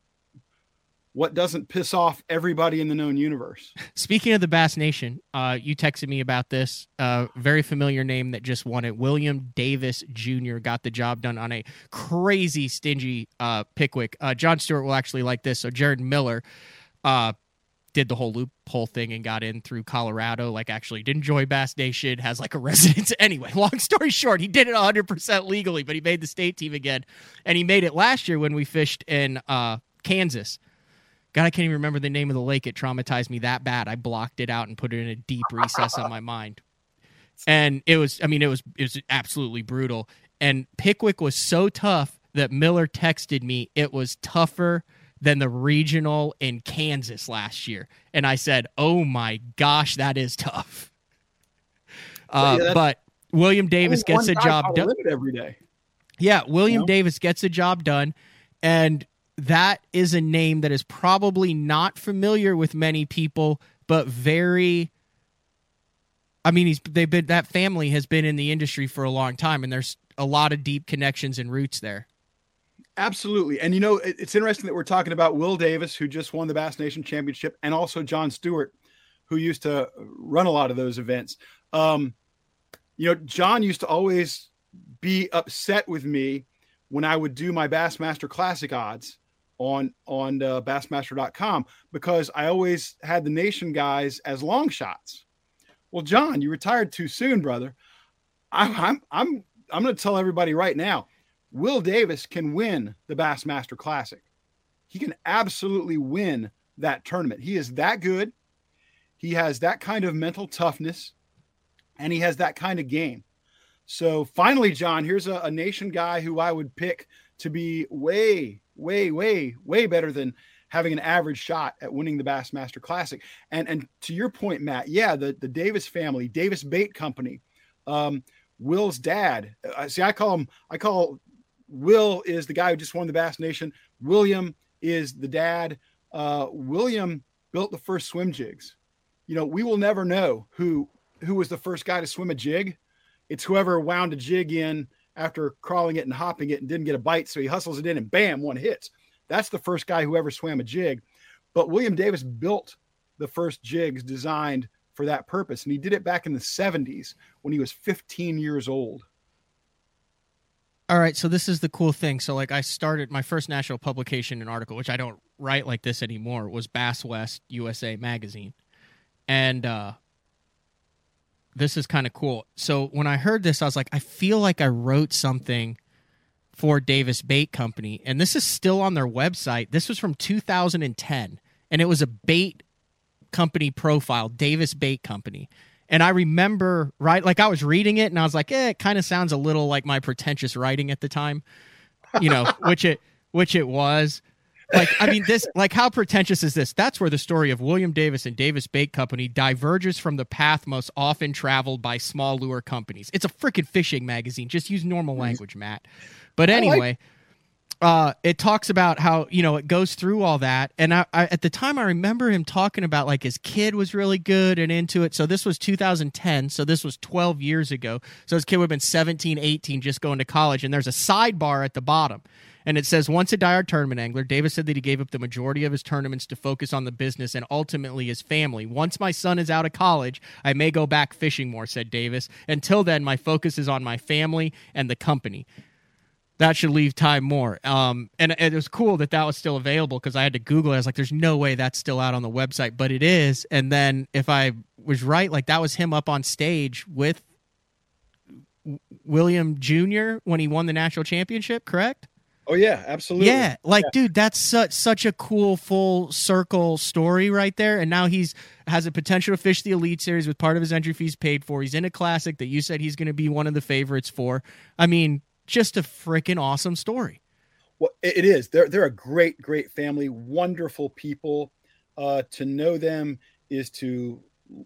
Speaker 3: what doesn't piss off everybody in the known universe *laughs*
Speaker 1: Speaking of the Bass Nation, uh, you texted me about this. Uh, very familiar name that just won it. William Davis Jr. got the job done on a crazy stingy uh, Pickwick. Uh, John Stewart will actually like this. So Jared Miller uh, did the whole loophole thing and got in through Colorado. Like actually didn't enjoy Bass Nation, has like a *laughs* residence. Anyway, long story short, he did it 100% legally, but he made the state team again. And he made it last year when we fished in uh, Kansas. God, I can't even remember the name of the lake. It traumatized me that bad. I blocked it out and put it in a deep recess on my mind. And it was, I mean, it was, it was absolutely brutal. And Pickwick was so tough that Miller texted me it was tougher than the regional in Kansas last year. And I said, "Oh my gosh, that is tough." *laughs* Uh,
Speaker 3: Yeah,
Speaker 1: but William Davis gets
Speaker 3: a
Speaker 1: job done.
Speaker 3: every day
Speaker 1: Yeah, William
Speaker 3: know?
Speaker 1: Davis gets a job done, and that is a name that is probably not familiar with many people, but very. I mean, he's they've been that family has been in the industry for a long time, and there's a lot of deep connections and roots there.
Speaker 3: Absolutely. And you know, it's interesting that we're talking about Will Davis, who just won the Bass Nation Championship, and also John Stewart, who used to run a lot of those events. Um, you know, John used to always be upset with me when I would do my Bassmaster Classic odds on on uh, Bassmaster.com because I always had the Nation guys as long shots. Well, John, you retired too soon, brother. I'm I'm I'm I'm going to tell everybody right now. Will Davis can win the Bassmaster Classic. He can absolutely win that tournament. He is that good. He has that kind of mental toughness and he has that kind of game. So finally, John, here's a, a nation guy who I would pick to be way, way, way, way better than having an average shot at winning the Bassmaster Classic. And and to your point, Matt, yeah, the the Davis family, Davis Bait Company, um, Will's dad. I see. I call him. I call Will is the guy who just won the Bass Nation. William is the dad. Uh, William built the first swim jigs. You know, we will never know who who was the first guy to swim a jig. It's whoever wound a jig in after crawling it and hopping it and didn't get a bite. So he hustles it in and bam, one hits. That's the first guy who ever swam a jig. But William Davis built the first jigs designed for that purpose. And he did it back in the 70s when he was 15 years old.
Speaker 1: All right, so this is the cool thing. So, like, I started my first national publication and article, which I don't write like this anymore, was Bass West USA magazine, and uh, this is kind of cool. So when I heard this, I was like, I feel like I wrote something for Davis Bait Company, and this is still on their website. This was from 2010, and it was a bait company profile, Davis Bait Company. And I remember, right, like I was reading it, and I was like, eh, it kind of sounds a little like my pretentious writing at the time, you know, *laughs* which it which it was. Like i mean this like how pretentious is this? That's where the story of william davis and davis bait company diverges from the path most often traveled by small lure companies. It's a freaking fishing magazine. Just use normal language matt. But anyway uh, it talks about how you know it goes through all that and I, I, at the time i remember him talking about like his kid was really good and into it so this was 2010 so this was 12 years ago so his kid would have been 17 18 just going to college and there's a sidebar at the bottom and it says, once a diehard tournament angler, Davis said that he gave up the majority of his tournaments to focus on the business and ultimately his family. Once my son is out of college, I may go back fishing more, said Davis. Until then, my focus is on my family and the company. That should leave time more. Um, and, and, it was cool that that was still available because I had to Google it. I was like, there's no way that's still out on the website, but it is. And then if I was right, like that was him up on stage with William Jr. when he won the national championship, correct?
Speaker 3: Oh yeah, absolutely.
Speaker 1: Yeah, like
Speaker 3: yeah.
Speaker 1: dude, that's such such a cool full circle story right there. And now he's has a potential to fish the Elite Series with part of his entry fees paid for. He's in a classic that you said he's going to be one of the favorites for. I mean, just a freaking awesome story.
Speaker 3: Well, it is. They're they're a great great family, wonderful people. Uh, to know them is to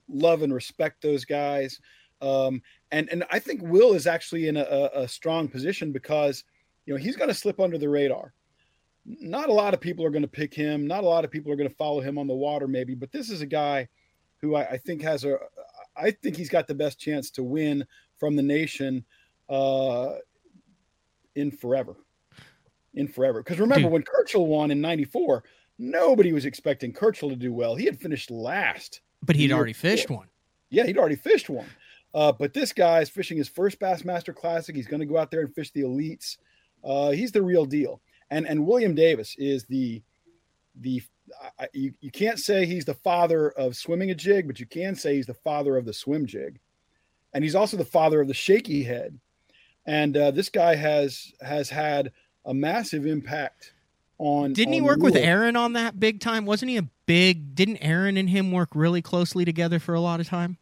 Speaker 3: love and respect those guys. Um, and and I think Will is actually in a, a strong position because you know, he's going to slip under the radar. Not a lot of people are going to pick him. Not a lot of people are going to follow him on the water, maybe. But this is a guy who I, I think has a. I think he's got the best chance to win from the nation uh, in forever. In forever. Because remember, when Kerchal won in '94, nobody was expecting Kerchal to do well. He had finished last.
Speaker 1: But he'd already fished one.
Speaker 3: Yeah, he'd already fished one. Uh, but this guy is fishing his first Bassmaster Classic. He's going to go out there and fish the elites. Uh, he's the real deal. And and William Davis is the the I, you, you can't say he's the father of swimming a jig, but you can say he's the father of the swim jig, and he's also the father of the shaky head. And uh, this guy has has had a massive impact on.
Speaker 1: Didn't
Speaker 3: on
Speaker 1: he work with Aaron on that big time? Wasn't he a big? Didn't Aaron and him work really closely together for a lot of time?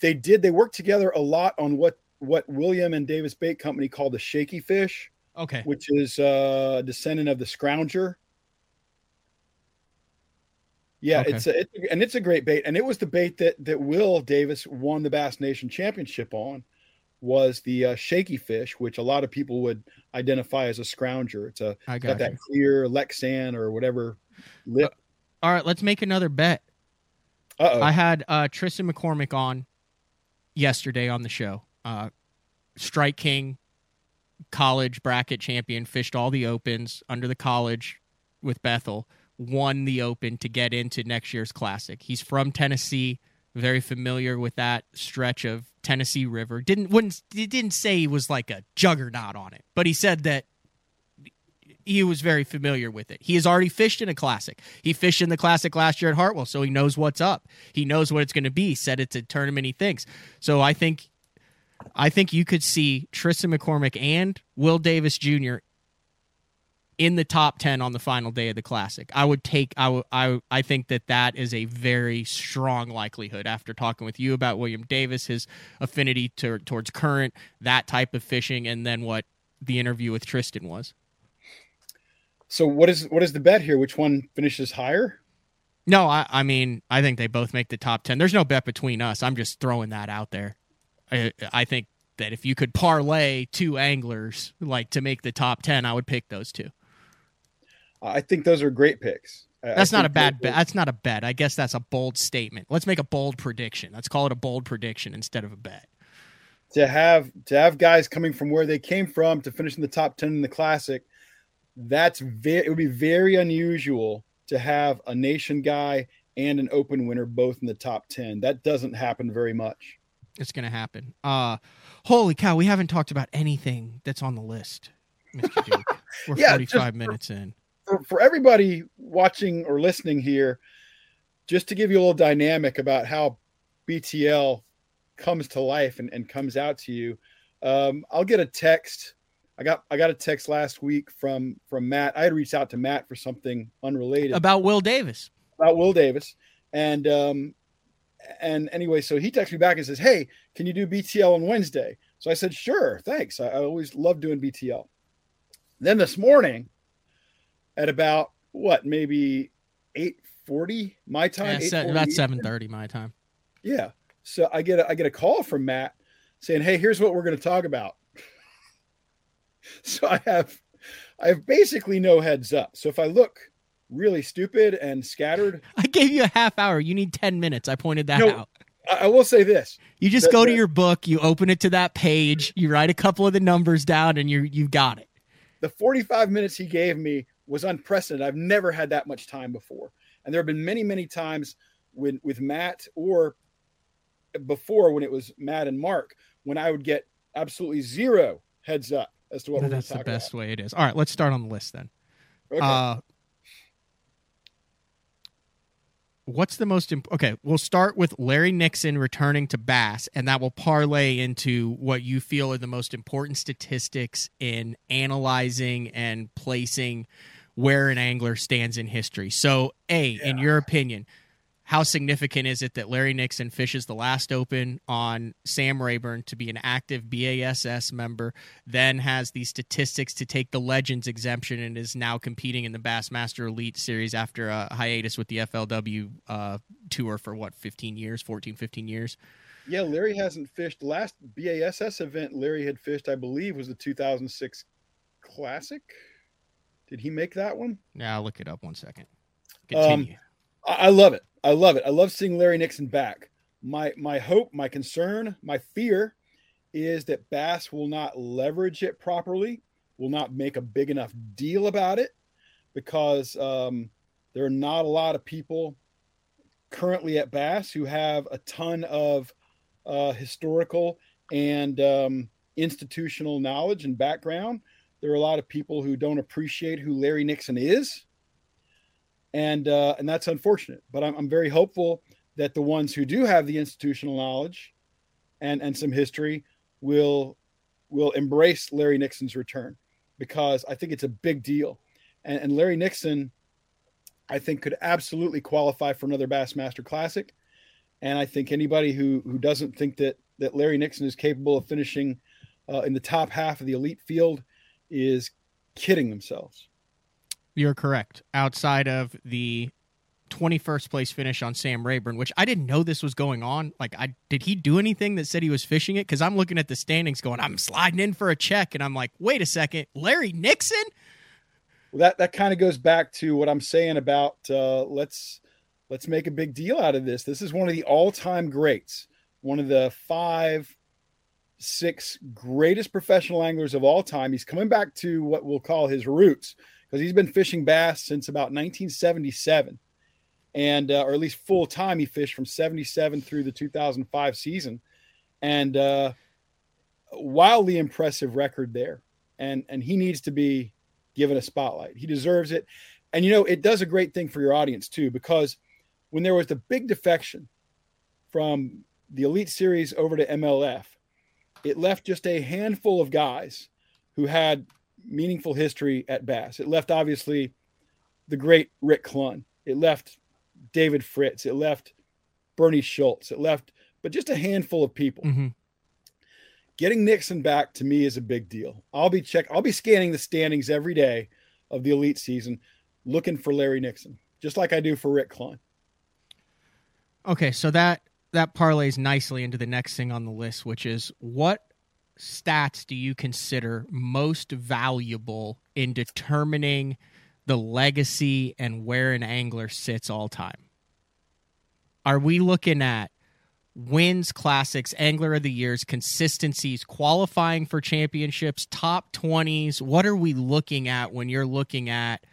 Speaker 3: They did. They worked together a lot on what what William and Davis Bait Company called the shaky fish.
Speaker 1: Okay.
Speaker 3: Which is uh, a descendant of the scrounger. Yeah, okay. it's a, it, and it's a great bait, and it was the bait that that Will Davis won the Bass Nation Championship on, was the uh, shaky fish, which a lot of people would identify as a scrounger. It's a
Speaker 1: I
Speaker 3: got,
Speaker 1: got
Speaker 3: that clear Lexan or whatever lip.
Speaker 1: Uh, all right, let's make another bet.
Speaker 3: Uh-oh.
Speaker 1: I had uh, Tristan McCormick on yesterday on the show. Uh, Strike King college bracket champion, fished all the opens under the college with Bethel, won the open to get into next year's classic. He's from Tennessee, very familiar with that stretch of Tennessee River. Didn't wouldn't he didn't say he was like a juggernaut on it, but he said that he was very familiar with it. He has already fished in a classic. He fished in the classic last year at Hartwell, so he knows what's up. He knows what it's going to be. Said it's a tournament he thinks. So I think I think you could see Tristan McCormick and Will Davis Jr. in the top 10 on the final day of the classic. I would take I would I I think that that is a very strong likelihood after talking with you about William Davis his affinity to, towards current that type of fishing and then what the interview with Tristan was.
Speaker 3: So what is what is the bet here? Which one finishes higher?
Speaker 1: No, I, I mean I think they both make the top ten. There's no bet between us. I'm just throwing that out there. I, I think that if you could parlay two anglers like to make the top ten, I would pick those two.
Speaker 3: I think those are great picks.
Speaker 1: That's I not a bad bet. That's not a bet. I guess that's a bold statement. Let's make a bold prediction. Let's call it a bold prediction instead of a bet.
Speaker 3: To have to have guys coming from where they came from to finish in the top ten in the classic, that's very. It would be very unusual to have a nation guy and an open winner both in the top 10. That doesn't happen very much.
Speaker 1: It's going to happen. Uh holy cow, we haven't talked about anything that's on the list. Mr. *laughs* Duke. We're yeah, 45 minutes
Speaker 3: for,
Speaker 1: in.
Speaker 3: For, for everybody watching or listening here, just to give you a little dynamic about how BTL comes to life and, and comes out to you, um, I'll get a text I got I got a text last week from from Matt. I had reached out to Matt for something unrelated
Speaker 1: about Will Davis.
Speaker 3: About Will Davis, and um, and anyway, so he texts me back and says, "Hey, can you do BTL on Wednesday?" So I said, "Sure, thanks. I, I always love doing BTL." Then this morning, at about what maybe eight forty my time,
Speaker 1: yeah, about seven thirty my time.
Speaker 3: Yeah. So I get a, I get a call from Matt saying, "Hey, here's what we're going to talk about." *laughs* so I have I have basically no heads up. So if I look really stupid and scattered,
Speaker 1: I gave you a half hour. You need 10 minutes. I pointed that no, out.
Speaker 3: I will say this.
Speaker 1: You just go to your book, you open it to that page, you write a couple of the numbers down and you you got it.
Speaker 3: The 45 minutes he gave me was unprecedented. I've never had that much time before. And there have been many many times when with Matt or before when it was Matt and Mark when I would get absolutely zero heads up as to what
Speaker 1: that's the best about. way it is. All right, let's start on the list then. Okay. Uh, what's the most imp- okay we'll start with larry nixon returning to bass and that will parlay into what you feel are the most important statistics in analyzing and placing where an angler stands in history so a yeah. in your opinion how significant is it that Larry Nixon fishes the last open on Sam Rayburn to be an active BASS member, then has the statistics to take the Legends exemption and is now competing in the Bassmaster Elite Series after a hiatus with the FLW uh, tour for what, 15 years, 14, 15 years?
Speaker 3: Yeah, Larry hasn't fished. The last BASS event Larry had fished, I believe, was the 2006 Classic. Did he make that one?
Speaker 1: Yeah, I'll look it up one second. Continue. Um,
Speaker 3: I love it. I love it. I love seeing Larry Nixon back. My my hope, my concern, my fear is that Bass will not leverage it properly, will not make a big enough deal about it, because um, there are not a lot of people currently at Bass who have a ton of uh, historical and um, institutional knowledge and background. There are a lot of people who don't appreciate who Larry Nixon is and uh, and that's unfortunate. But I'm, I'm very hopeful that the ones who do have the institutional knowledge and and some history will will embrace Larry Nixon's return because I think it's a big deal. And, and Larry Nixon, I think, could absolutely qualify for another Bassmaster Classic. And I think anybody who who doesn't think that that Larry Nixon is capable of finishing uh, in the top half of the elite field is kidding themselves.
Speaker 1: You're correct. Outside of the 21st place finish on Sam Rayburn, which I didn't know this was going on. Like, I did he do anything that said he was fishing it? Because I'm looking at the standings, going, I'm sliding in for a check, and I'm like, wait a second, Larry Nixon.
Speaker 3: Well, that that kind of goes back to what I'm saying about uh, let's let's make a big deal out of this. This is one of the all-time greats, one of the five, six greatest professional anglers of all time. He's coming back to what we'll call his roots because he's been fishing bass since about 1977, and uh, or at least full time he fished from 77 through the 2005 season, and uh, wildly impressive record there. And and he needs to be given a spotlight. He deserves it. And you know it does a great thing for your audience too because when there was the big defection from the Elite Series over to MLF, it left just a handful of guys who had meaningful history at Bass. It left obviously the great Rick Clunn. It left David Fritts. It left Bernie Schultz. It left, but just a handful of people.
Speaker 1: Mm-hmm.
Speaker 3: Getting Nixon back to me is a big deal. I'll be check. I'll be scanning the standings every day of the elite season, looking for Larry Nixon, just like I do for Rick Clunn.
Speaker 1: Okay, so that that parlays nicely into the next thing on the list, which is what stats do you consider most valuable in determining the legacy and where an angler sits all time? Are we looking at wins, classics, angler of the years, consistencies, qualifying for championships, top 20s? What are we looking at when you're looking at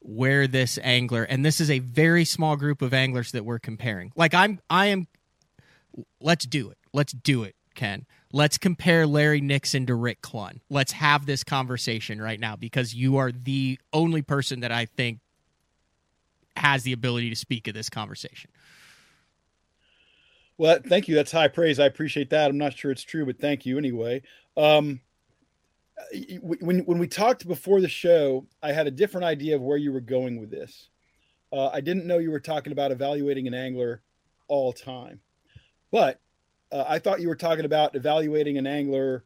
Speaker 1: where this angler and this is a very small group of anglers that we're comparing. Like I'm I am let's do it. Let's do it, Ken. Let's compare Larry Nixon to Rick Clunn. Let's have this conversation right now because you are the only person that I think has the ability to speak of this conversation.
Speaker 3: Well, thank you. That's high praise. I appreciate that. I'm not sure it's true, but thank you anyway. Um, when when we talked before the show, I had a different idea of where you were going with this. Uh, I didn't know you were talking about evaluating an angler all time, but uh, I thought you were talking about evaluating an angler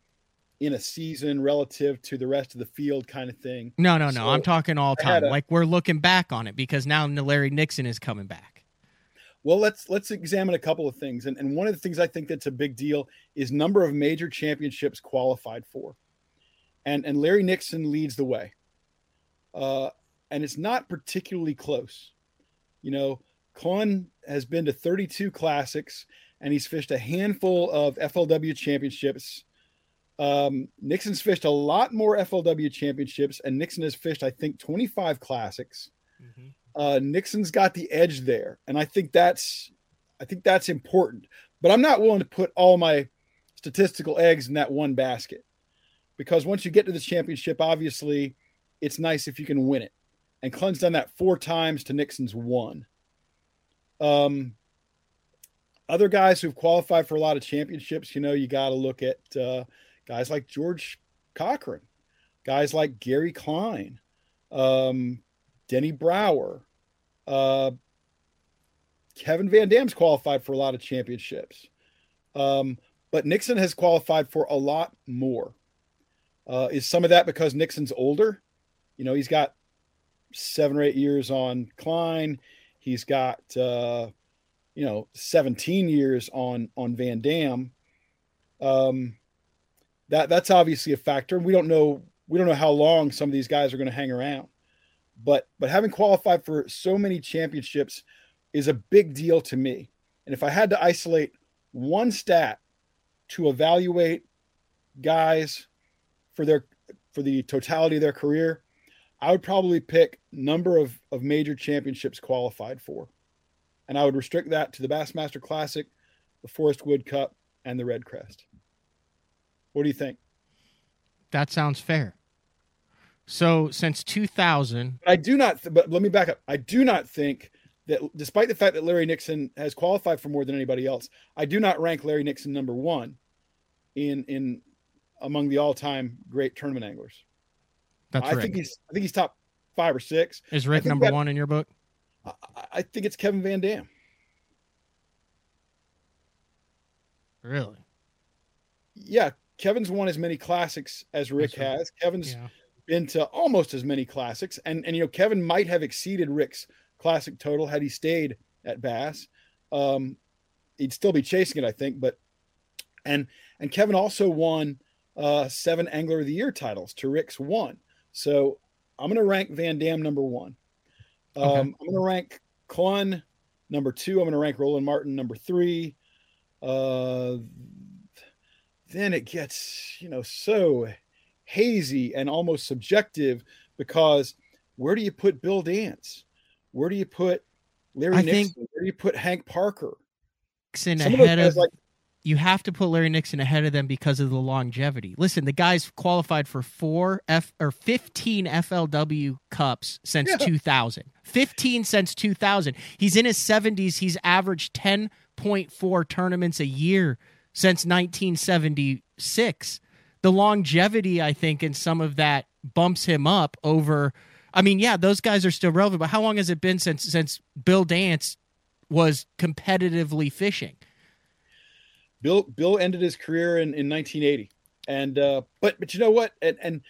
Speaker 3: in a season relative to the rest of the field, kind of thing.
Speaker 1: No, no, no. I'm talking all time. A, like we're looking back on it because now Larry Nixon is coming back.
Speaker 3: Well, let's let's examine a couple of things, and and one of the things I think that's a big deal is number of major championships qualified for and and Larry Nixon leads the way. Uh, and it's not particularly close. You know, Clunn has been to 32 classics and he's fished a handful of FLW championships. Um, Nixon's fished a lot more FLW championships, and Nixon has fished, I think, 25 classics. Mm-hmm. Uh, Nixon's got the edge there, and I think that's, I think that's important. But I'm not willing to put all my statistical eggs in that one basket because once you get to the championship, obviously it's nice if you can win it. And Clunn's done that four times to Nixon's one. Um, other guys who've qualified for a lot of championships, you know, you got to look at uh, guys like George Cochran, guys like Gary Klein, um, Denny Brauer, uh, Kevin Van Dam's qualified for a lot of championships. Um, but Nixon has qualified for a lot more. Uh, is some of that because Nixon's older? You know, he's got seven or eight years on Klein. He's got uh, you know 17 years on on Van Dam. Um, that that's obviously a factor. We don't know we don't know how long some of these guys are going to hang around, but but having qualified for so many championships is a big deal to me. And if I had to isolate one stat to evaluate guys for their for the totality of their career, I would probably pick number of, of major championships qualified for. And I would restrict that to the Bassmaster Classic, the Forest Wood Cup, and the Red Crest. What do you think?
Speaker 1: That sounds fair. So since 2000,
Speaker 3: I do not. Th- but let me back up. I do not think that, despite the fact that Larry Nixon has qualified for more than anybody else, I do not rank Larry Nixon number one in in among the all-time great tournament anglers.
Speaker 1: That's I
Speaker 3: Rick. think he's I think he's top five or six.
Speaker 1: Is Rick number that, one in your book?
Speaker 3: I, I, think it's Kevin Van Dam.
Speaker 1: Really?
Speaker 3: Yeah, Kevin's won as many classics as Rick right. has. Kevin's yeah. been to almost as many classics, and and you know Kevin might have exceeded Rick's classic total had he stayed at Bass. Um, he'd still be chasing it, I think, but and and Kevin also won uh, seven Angler of the Year titles to Rick's one. So I'm going to rank Van Dam number one. Um, okay. I'm going to rank Clunn number two. I'm going to rank Roland Martin number three. Uh, then it gets, you know, so hazy and almost subjective because where do you put Bill Dance? Where do you put Larry I Nixon? Think where do you put Hank Parker?
Speaker 1: Nixon ahead of, of like you have to put Larry Nixon ahead of them because of the longevity. Listen, the guy's qualified for four F or 15 FLW cups since yeah. 2000. 15 since 2000. He's in his 70s. He's averaged 10.4 tournaments a year since 1976. the longevity, I think, in some of that bumps him up over. I mean, yeah, those guys are still relevant, but how long has it been since since Bill Dance was competitively fishing?
Speaker 3: Bill Bill ended his career in, in 1980, and uh, but but you know what? And and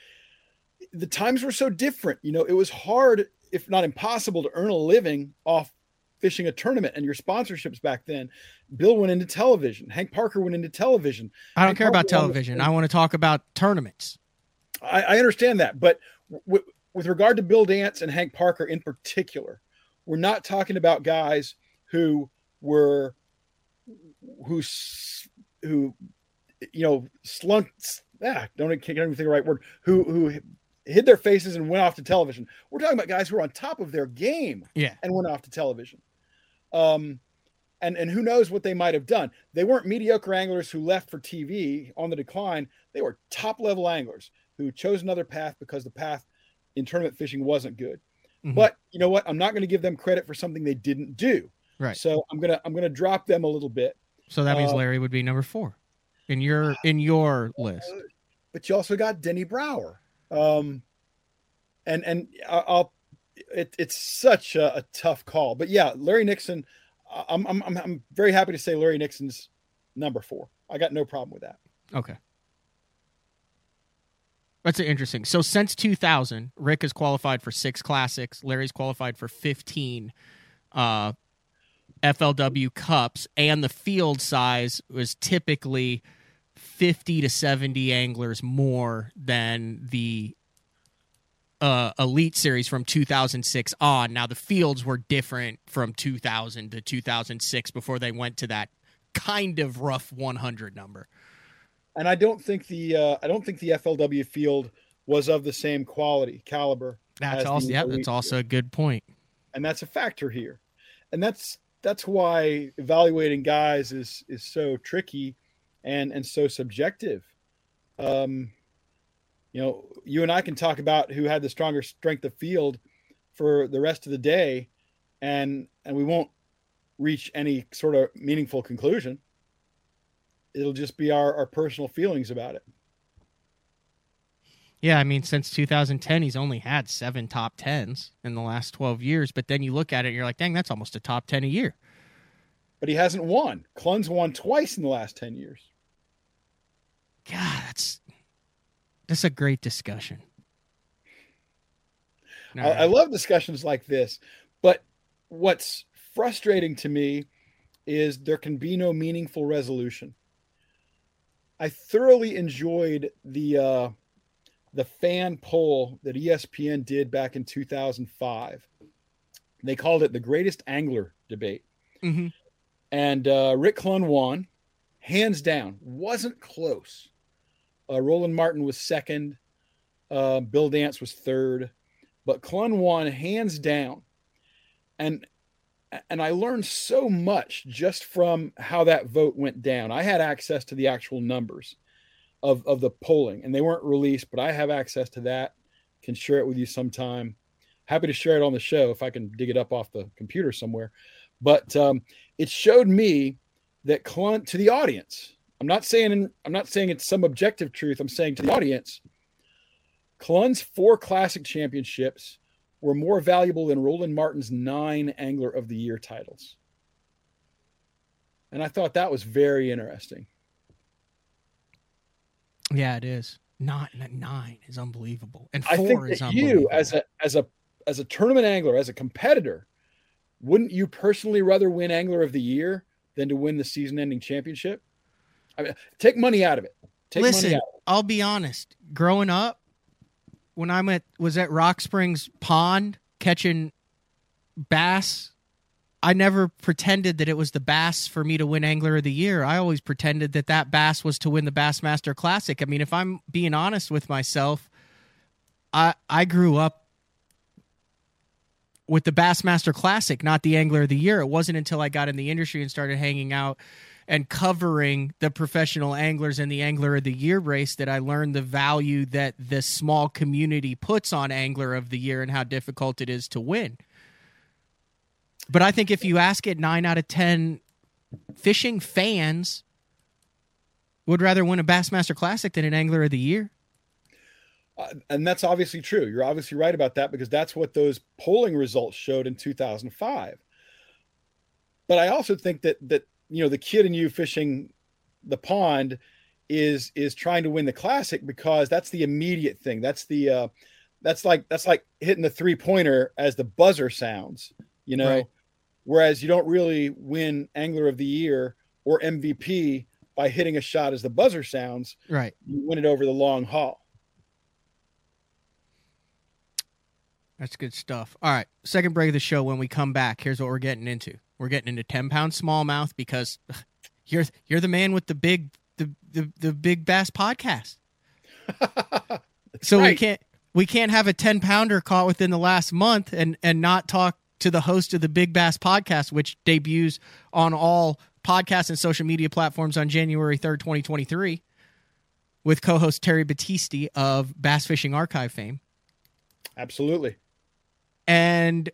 Speaker 3: the times were so different. You know, it was hard, if not impossible, to earn a living off fishing a tournament and your sponsorships back then. Bill went into television. Hank Parker went into television.
Speaker 1: I don't
Speaker 3: Hank
Speaker 1: care about
Speaker 3: Parker wanted-
Speaker 1: television. I want to talk about tournaments.
Speaker 3: I, I understand that, but w- with regard to Bill Dance and Hank Parker in particular, we're not talking about guys who were who who you know slunk. Ah, don't I can't even think of the right word. Who who hid their faces and went off to television. We're talking about guys who were on top of their game
Speaker 1: Yeah.
Speaker 3: and went off to television. Um, and and who knows what they might have done? They weren't mediocre anglers who left for TV on the decline. They were top level anglers who chose another path because the path in tournament fishing wasn't good.
Speaker 1: Mhm.
Speaker 3: But you know what? I'm not going to give them credit for something they didn't do.
Speaker 1: Right.
Speaker 3: So I'm gonna I'm gonna drop them a little bit.
Speaker 1: So that means
Speaker 3: Uh,
Speaker 1: Larry would be number four in your in your list.
Speaker 3: But you also got Denny Brauer. Um, and and I- I'll it, it's such a, a tough call. But yeah, Larry Nixon. I'm I'm I'm very happy to say Larry Nixon's number four. I got no problem with that.
Speaker 1: Okay. That's interesting. So since 2000, Rick has qualified for six classics. Larry's qualified for 15 uh, FLW Cups, and the field size was typically 50 to 70 anglers more than the uh, Elite Series from 2006 on. Now the fields were different from 2000 to 2006 before they went to that kind of rough 100 number.
Speaker 3: And I don't think the uh, I don't think the FLW field was of the same quality caliber.
Speaker 1: That's also yeah, that's also a good point.
Speaker 3: and that's a factor here and that's that's why evaluating guys is is so tricky and and so subjective. Um you know you and i can talk about who had the stronger strength of field for the rest of the day and and we won't reach any sort of meaningful conclusion. It'll just be our, our personal feelings about it
Speaker 1: Yeah, I mean, since 2010, he's only had seven top tens in the last 12 years. But then you look at it, and you're like, dang, that's almost a top 10 a year.
Speaker 3: but he hasn't won Clunn's won twice in the last 10 years
Speaker 1: God, that's that's a great discussion.
Speaker 3: I, I love discussions like this, but what's frustrating to me is there can be no meaningful resolution. I thoroughly enjoyed the uh, the fan poll that ESPN did back in 2005. They called it the greatest angler debate,
Speaker 1: Mhm.
Speaker 3: and uh, Rick Clunn won, hands down. wasn't close. Uh, Roland Martin was second. Uh, Bill Dance was third but Clunn won hands down. And and I learned so much just from how that vote went down. I had access to the actual numbers of, of the polling, and they weren't released, but I have access to that. Can share it with you sometime. Happy to share it on the show if I can dig it up off the computer somewhere. But um, it showed me that Clunn to the audience. I'm not saying I'm not saying it's some objective truth. I'm saying to the audience, Clunn's four classic championships were more valuable than Roland Martin's nine Angler of the Year titles. And I thought that was very interesting.
Speaker 1: Yeah, it is. Not nine is unbelievable, and
Speaker 3: I think
Speaker 1: four is unbelievable.
Speaker 3: you, as a as a as a tournament angler, as a competitor, wouldn't you personally rather win Angler of the Year than to win the season-ending championship? I mean, take money out of it. Take
Speaker 1: Listen,
Speaker 3: money out.
Speaker 1: I'll be honest. Growing up, when I'm at was at Rock Springs Pond catching bass, I never pretended that it was the bass for me to win Angler of the Year. I always pretended that that bass was to win the Bassmaster Classic. I mean, if I'm being honest with myself, I I grew up with the Bassmaster Classic, not the Angler of the Year. It wasn't until I got in the industry and started hanging out and covering the professional anglers and the Angler of the Year race that I learned the value that the small community puts on Angler of the Year and how difficult it is to win. But I think if you ask it nine out of 10 fishing fans, would rather win a Bassmaster Classic than an Angler of the Year.
Speaker 3: Uh, and that's obviously true. You're obviously right about that because that's what those polling results showed in 2005. But I also think that that you know the kid and you fishing the pond is is trying to win the classic because that's the immediate thing. That's the uh, that's like that's like hitting the three pointer as the buzzer sounds. You know,
Speaker 1: Right.
Speaker 3: Whereas you don't really win Angler of the Year or MVP by hitting a shot as the buzzer sounds.
Speaker 1: Right.
Speaker 3: You win it over the long haul.
Speaker 1: That's good stuff. All right. Second break of the show. When we come back, here's what we're getting into. We're getting into 10 pound smallmouth because you're you're the man with the big the the, the big bass podcast. *laughs* so we can't we can't have a 10 pounder caught within the last month and and not talk to the host of the Big Bass podcast, which debuts on all podcast and social media platforms on January 3rd, 2023, with co-host Terry Battisti of Bass Fishing Archive fame.
Speaker 3: Absolutely.
Speaker 1: And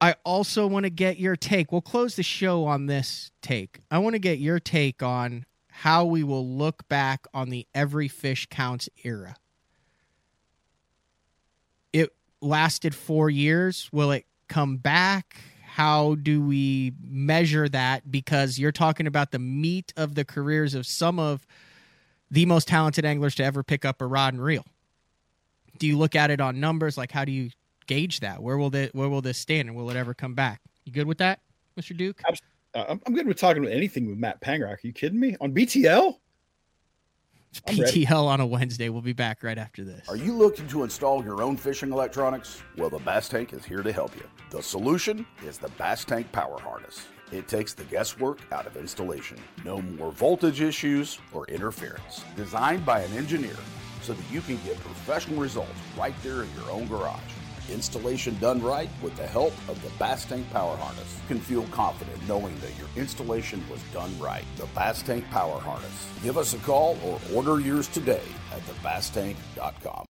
Speaker 1: I also want to get your take. We'll close the show on this take. I want to get your take on how we will look back on the every fish counts era. Lasted four years. Will it come back? How do we measure that? Because you're talking about the meat of the careers of some of the most talented anglers to ever pick up a rod and reel do you look at it on numbers? Like, how do you gauge that? Where will the where will this stand, and will it ever come back? You good with that, Mister Duke?
Speaker 3: Uh, I'm, I'm good with talking with anything with Matt Pangrac. Are you kidding me? On BTL?
Speaker 1: It's
Speaker 3: I'm ready.
Speaker 1: BTL on a Wednesday. We'll be back right after this.
Speaker 9: Are you looking to install your own fishing electronics? Well, the Bass Tank is here to help you. The solution is the Bass Tank Power Harness. It takes the guesswork out of installation. No more voltage issues or interference. Designed by an engineer so that you can get professional results right there in your own garage. Installation done right with the help of the Bass Tank Power Harness. You can feel confident knowing that your installation was done right. The Bass Tank Power Harness. Give us a call or order yours today at thebasstank.com.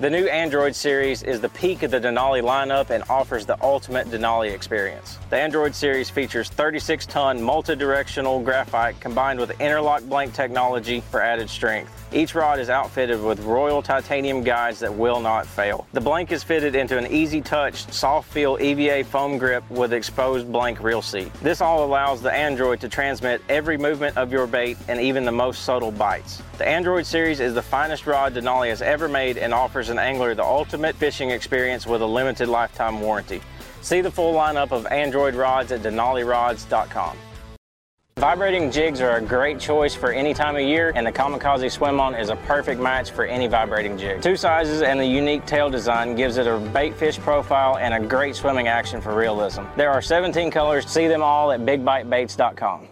Speaker 10: The new Android series is the peak of the Denali lineup and offers the ultimate Denali experience. The Android series features 36 ton multi directional graphite combined with interlock blank technology for added strength. Each rod is outfitted with Royal titanium guides that will not fail. The blank is fitted into an easy touch, soft feel EVA foam grip with exposed blank reel seat. This all allows the Android to transmit every movement of your bait and even the most subtle bites. The Android series is the finest rod Denali has ever made and offers an angler the ultimate fishing experience with a limited lifetime warranty. See the full lineup of Android rods at denalirods.com. Vibrating jigs are a great choice for any time of year, and the Kamikaze Swim On is a perfect match for any vibrating jig. Two sizes and the unique tail design gives it a bait fish profile and a great swimming action for realism. There are 17 colors. See them all at bigbitebaits.com.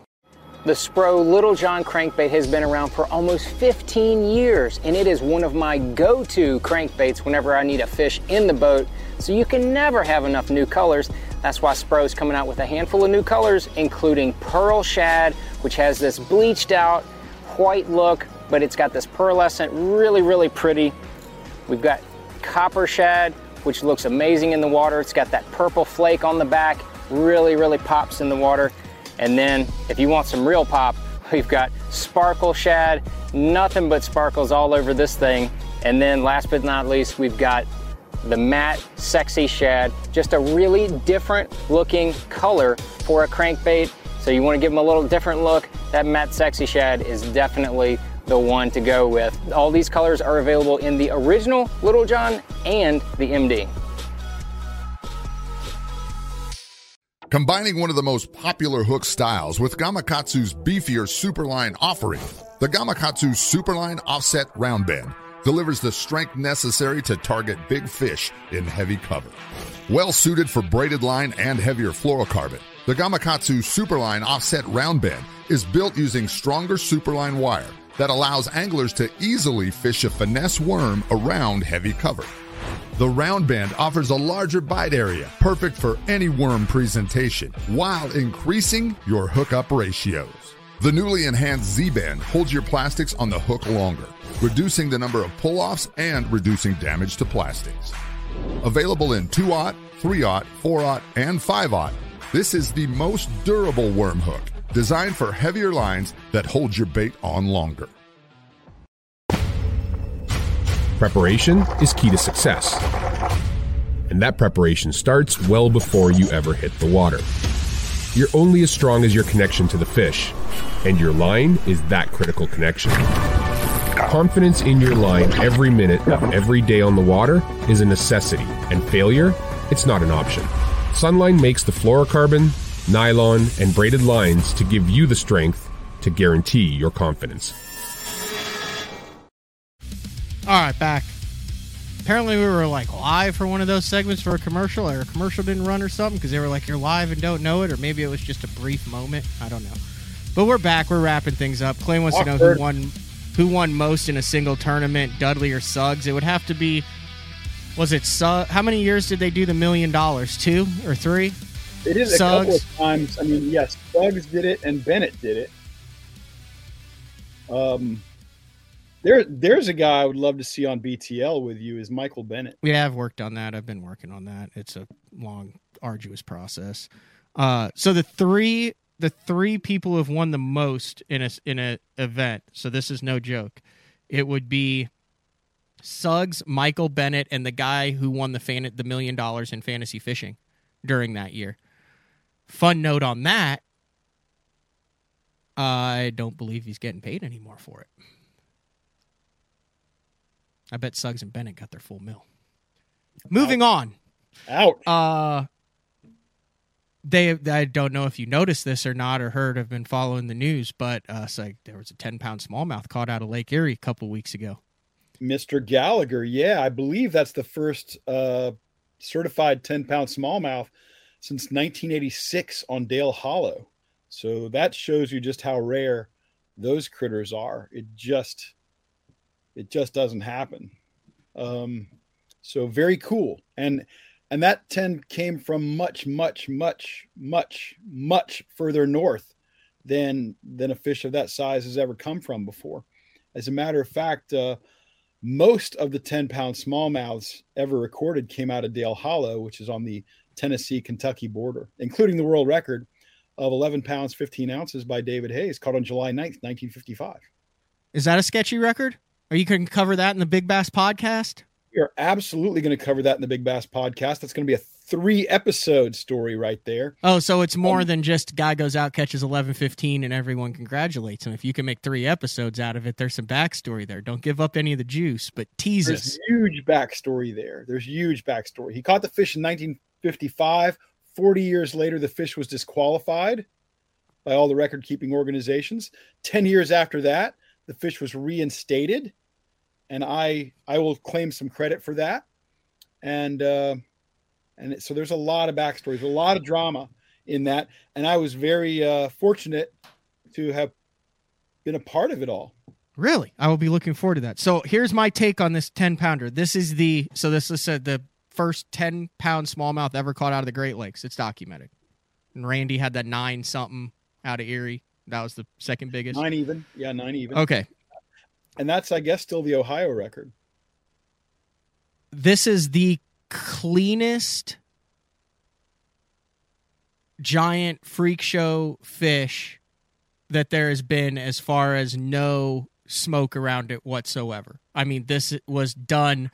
Speaker 11: The Spro Little John crankbait has been around for almost 15 years, and it is one of my go to crankbaits whenever I need a fish in the boat. So you can never have enough new colors. That's why Spro's coming out with a handful of new colors, including Pearl Shad, which has this bleached out white look, but it's got this pearlescent, really, really pretty. We've got Copper Shad, which looks amazing in the water. It's got that purple flake on the back, really, really pops in the water. And then if you want some real pop, *laughs* we've got Sparkle Shad, nothing but sparkles all over this thing. And then last but not least, we've got the matte sexy shad. Just a really different looking color for a crankbait. So you want to give them a little different look. That matte sexy shad is definitely the one to go with. All these colors are available in the original little john and the md
Speaker 12: Combining one of the most popular hook styles with Gamakatsu's beefier Superline offering, the Gamakatsu Superline Offset Round Bend delivers the strength necessary to target big fish in heavy cover. Well suited for braided line and heavier fluorocarbon, the Gamakatsu Superline Offset Round Bend is built using stronger Superline wire that allows anglers to easily fish a finesse worm around heavy cover. The round bend offers a larger bite area, perfect for any worm presentation, while increasing your hookup ratios. The newly enhanced Z bend holds your plastics on the hook longer, reducing the number of pull offs and reducing damage to plastics. Available in 2-aught, 3-aught, 4-aught, and 5-aught, this is the most durable worm hook designed for heavier lines that hold your bait on longer.
Speaker 5: Preparation is key to success. And that preparation starts well before you ever hit the water. You're only as strong as your connection to the fish, and your line is that critical connection. Confidence in your line every minute of every day on the water is a necessity, and failure, it's not an option. Sunline makes the fluorocarbon, nylon, and braided lines to give you the strength to guarantee your confidence.
Speaker 1: All right, back. Apparently, we were like live for one of those segments for a commercial, or a commercial didn't run or something because they were like, you're live and don't know it, or maybe it was just a brief moment. I don't know. But we're back. We're wrapping things up. Clay wants to know who won, who won most in a single tournament, Dudley or Suggs. It would have to be. Was it Suggs? How many years did they do the million dollars? Two or three?
Speaker 3: It is a couple of times. I mean, yes, Suggs did it and Bennett did it. Um, there, there's a guy I would love to see on BTL with you is Michael Bennett.
Speaker 1: Yeah, I've worked on that. I've been working on that. It's a long, arduous process. Uh, so the three, the three people who have won the most in a in a event. So this is no joke. It would be Suggs, Michael Bennett, and the guy who won the fan the million dollars in fantasy fishing during that year. Fun note on that. I don't believe he's getting paid anymore for it. I bet Suggs and Bennett got their full mill. Moving on.
Speaker 3: Out.
Speaker 1: Uh they I don't know if you noticed this or not or heard have been following the news, but uh so there was a ten pound smallmouth caught out of Lake Erie a couple weeks ago.
Speaker 3: Mr. Gallagher, yeah, I believe that's the first uh certified 10 pound smallmouth since 1986 on Dale Hollow. So that shows you just how rare those critters are. It just it just doesn't happen. Um, so very cool. And and that 10 came from much, much, much, much, much further north than than a fish of that size has ever come from before. As a matter of fact, uh, most of the 10 pound smallmouths ever recorded came out of Dale Hollow, which is on the Tennessee Kentucky border, including the world record of 11 pounds 15 ounces by David Hayes, caught on July 9th, 1955.
Speaker 1: Is that a sketchy record? Are you going to cover that in the Big Bass podcast?
Speaker 3: We are absolutely going to cover that in the Big Bass podcast. That's going to be a three episode story right there.
Speaker 1: Oh, so it's more um, than just guy goes out catches eleven fifteen and everyone congratulates him. If you can make three episodes out of it, there's some backstory there. Don't give up any of the juice, but tease
Speaker 3: there's
Speaker 1: us.
Speaker 3: Huge backstory there. There's huge backstory. He caught the fish in 1955. Forty years later, the fish was disqualified by all the record keeping organizations. Ten years after that, the fish was reinstated and I I will claim some credit for that. And uh, and so there's a lot of backstories, a lot of drama in that, and I was very uh, fortunate to have been a part of it all.
Speaker 1: Really, I will be looking forward to that. So here's my take on this ten pounder. This is the so this is uh, the first ten pound smallmouth ever caught out of the Great Lakes. It's documented. And Randy had that nine something out of Erie. That was the second biggest.
Speaker 3: Nine even. Yeah, nine even.
Speaker 1: Okay
Speaker 3: and that's I guess still the Ohio record.
Speaker 1: This is the cleanest giant freak show fish that there has been as far as no smoke around it whatsoever. I mean, this was done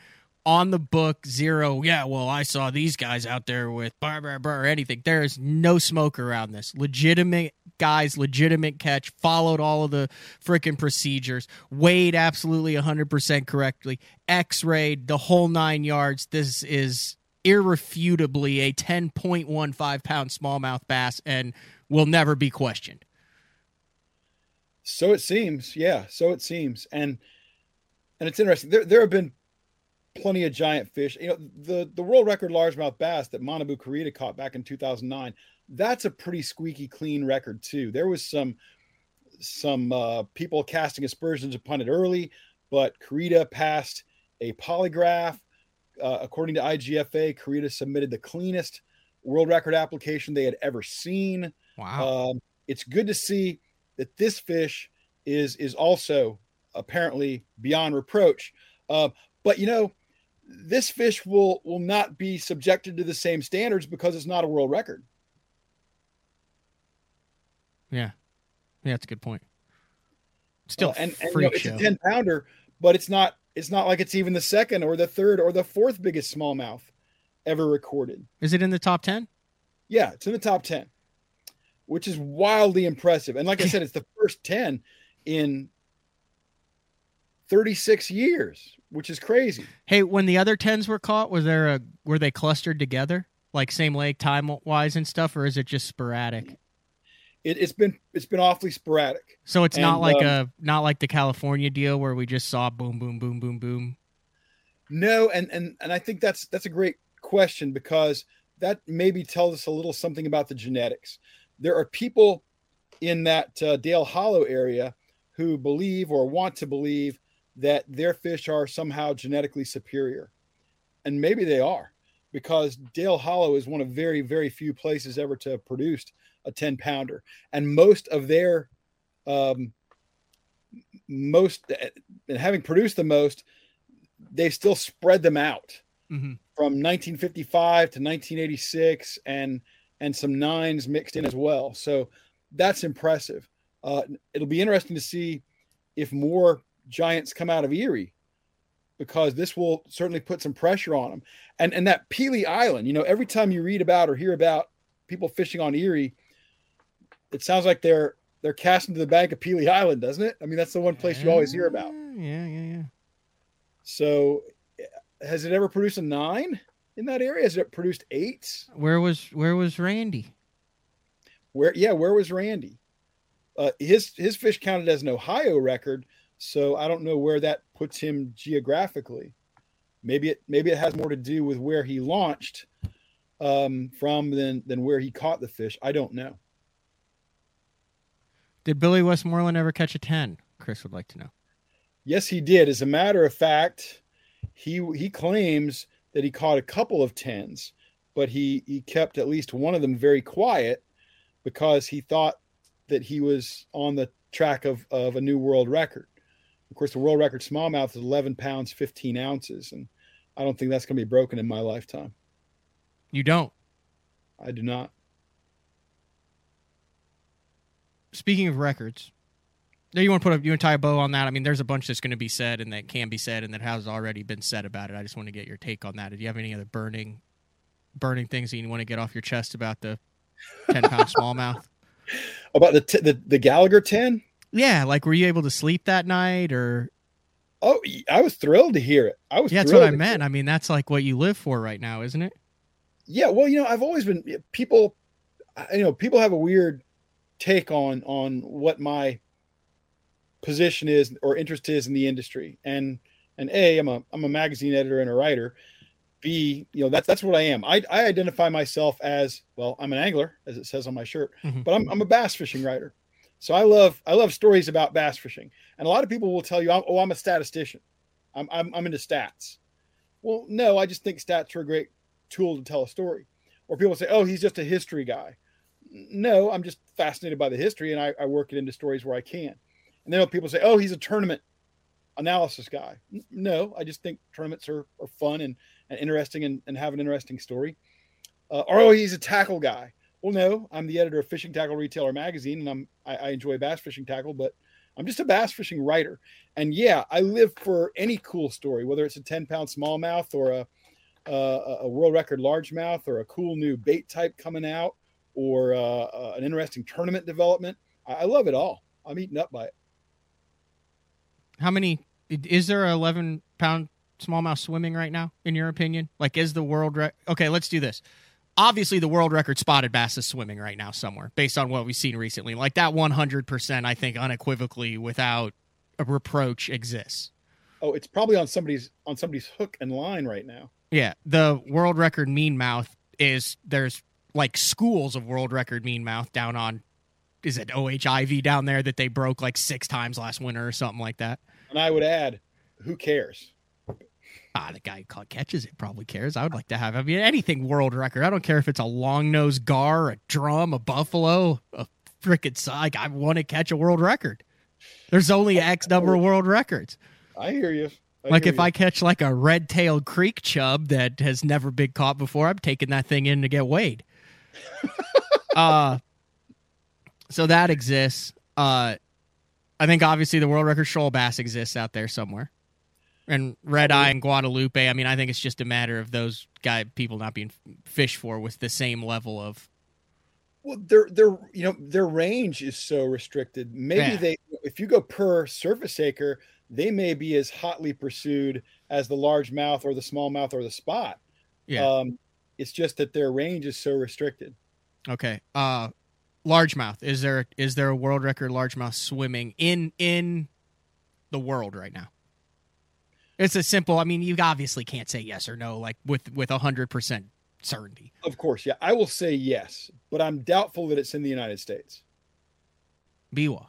Speaker 1: on the book zero. Yeah, well, I saw these guys out there with bar, bar, bar, or anything. There is no smoke around this. Legitimate guys, legitimate catch, followed all of the freaking procedures, weighed absolutely 100% correctly, x rayed the whole nine yards. This is irrefutably a 10.15 pound smallmouth bass and will never be questioned.
Speaker 3: So it seems, yeah. So it seems, and and it's interesting. There there have been plenty of giant fish. You know, the the world record largemouth bass that Manabu Kurita caught back in 2009 that's a pretty squeaky clean record too. There was some some uh, people casting aspersions upon it early, but Kurita passed a polygraph. Uh, according to IGFA, Kurita submitted the cleanest world record application they had ever seen.
Speaker 1: Wow!
Speaker 3: Um, it's good to see that this fish is is also apparently beyond reproach. Uh, but you know, this fish will will not be subjected to the same standards because it's not a world record.
Speaker 1: Yeah. Yeah, that's a good point. Still,
Speaker 3: Uh, and, and you know, it's a 10 pounder, but it's not it's not like it's even the second or the third or the fourth biggest smallmouth ever recorded.
Speaker 1: Is it in the top ten?
Speaker 3: Yeah, it's in the top 10, which is wildly impressive. And like I *laughs* said, it's the first 10 in 36 years, which is crazy.
Speaker 1: Hey, when the other tens were caught, was there a were they clustered together, like same lake time wise and stuff, or is it just sporadic?
Speaker 3: It, it's been it's been awfully sporadic.
Speaker 1: So it's not like
Speaker 3: um,
Speaker 1: a not like the California deal where we just saw boom, boom, boom, boom, boom.
Speaker 3: No, and and and I think that's that's a great question because that maybe tells us a little something about the genetics. There are people in that uh, Dale Hollow area who believe or want to believe that their fish are somehow genetically superior, and maybe they are, because Dale Hollow is one of very very few places ever to have produced a ten pounder, and most of their um, most and having produced the most they still spread them out.
Speaker 1: Mm-hmm.
Speaker 3: from 1955 to 1986 and and some nines mixed in as well. So that's impressive. Uh, it'll be interesting to see if more giants come out of erie because this will certainly put some pressure on them and and that Pelee island you know every time you read about or hear about people fishing on erie it sounds like they're they're casting to the bank of Pelee island doesn't it i mean that's the one place you always hear about
Speaker 1: Yeah, yeah, yeah.
Speaker 3: so, has it ever produced a nine in that area? Has it produced eights?
Speaker 1: Where was where was Randy?
Speaker 3: Where? Yeah, where was Randy? Uh, his his fish counted as an Ohio record, so I don't know where that puts him geographically. Maybe it maybe it has more to do with where he launched um, from than than where he caught the fish. I don't know.
Speaker 1: Did Billy Westmoreland ever catch a ten? Chris would like to know.
Speaker 3: Yes, he did. As a matter of fact, he he claims that he caught a couple of tens, but he he kept at least one of them very quiet because he thought that he was on the track of of a new world record. Of course, the world record smallmouth is 11 pounds 15 ounces, and I don't think that's going to be broken in my lifetime.
Speaker 1: You don't.
Speaker 3: I do not.
Speaker 1: Speaking of records, do you want to put a you want to tie a bow on that? I mean, there's a bunch that's going to be said and that can be said and that has already been said about it. I just want to get your take on that. Do you have any other burning, burning things that you want to get off your chest about the ten pound *laughs* smallmouth?
Speaker 3: About the, t- the the Gallagher 10?
Speaker 1: Yeah, like were you able to sleep that night or?
Speaker 3: Oh, I was thrilled to hear it. I was.
Speaker 1: Yeah, that's what I meant. I mean, that's like what you live for right now, isn't it?
Speaker 3: Yeah, well, you know, I've always been people. You know, people have a weird take on on what my position is or interest is in the industry, and and a, I'm a I'm a magazine editor and a writer. B, you know, that's that's what I am. I I identify myself as well. I'm an angler, as it says on my shirt,
Speaker 1: Mhm.
Speaker 3: but I'm I'm a bass fishing writer. So I love I love stories about bass fishing, and a lot of people will tell you, "Oh, I'm a statistician. I'm I'm, I'm into stats." Well, no, I just think stats are a great tool to tell a story. Or people say, "Oh, he's just a history guy." No, I'm just fascinated by the history, and I, I work it into stories where I can. And then people say, "Oh, he's a tournament analysis guy." No, I just think tournaments are, are fun and, and interesting and, and have an interesting story. Uh, or oh, he's a tackle guy. Well, no, I'm the editor of Fishing Tackle Retailer magazine, and I'm I, I enjoy bass fishing tackle, but I'm just a bass fishing writer. And yeah, I live for any cool story, whether it's a 10 pound smallmouth or a uh, a world record largemouth or a cool new bait type coming out or uh, uh, an interesting tournament development. I, I love it all. I'm eaten up by it.
Speaker 1: How many is there a 11 pound smallmouth swimming right now in your opinion? Like is the world rec- Okay, let's do this. Obviously the world record spotted bass is swimming right now somewhere based on what we've seen recently. Like that 100% I think unequivocally without a reproach exists.
Speaker 3: Oh, it's probably on somebody's on somebody's hook and line right now.
Speaker 1: Yeah, the world record mean mouth is there's like schools of world record mean mouth down on is it O.H. Ivie down there that they broke like 6 times last winter or something like that.
Speaker 3: And I would add, who cares?
Speaker 1: Ah, the guy who caught catches it probably cares. I would like to have I mean anything world record. I don't care if it's a long nosed gar, a drum, a buffalo, a freaking like I want to catch a world record. There's only X number of world records.
Speaker 3: I hear you. I
Speaker 1: like
Speaker 3: hear
Speaker 1: if
Speaker 3: you.
Speaker 1: I catch like a red tailed creek chub that has never been caught before, I'm taking that thing in to get weighed. *laughs* uh so that exists. Uh, I think obviously the world record shoal bass exists out there somewhere, and red eye and Guadalupe. I mean, I think it's just a matter of those guy people not being fished for with the same level of.
Speaker 3: Well, their their you know their range is so restricted. Maybe
Speaker 1: Yeah.
Speaker 3: they, if you go per surface acre, they may be as hotly pursued as the largemouth or the smallmouth or the spot.
Speaker 1: Yeah.
Speaker 3: Um, it's just that their range is so restricted.
Speaker 1: Okay. Uh, largemouth. Is there is there a world record largemouth swimming in in the world right now? It's a simple. I mean, you obviously can't say yes or no like with with a hundred percent certainty.
Speaker 3: Of course, yeah, I will say yes, but I'm doubtful that it's in the United States.
Speaker 1: Biwa.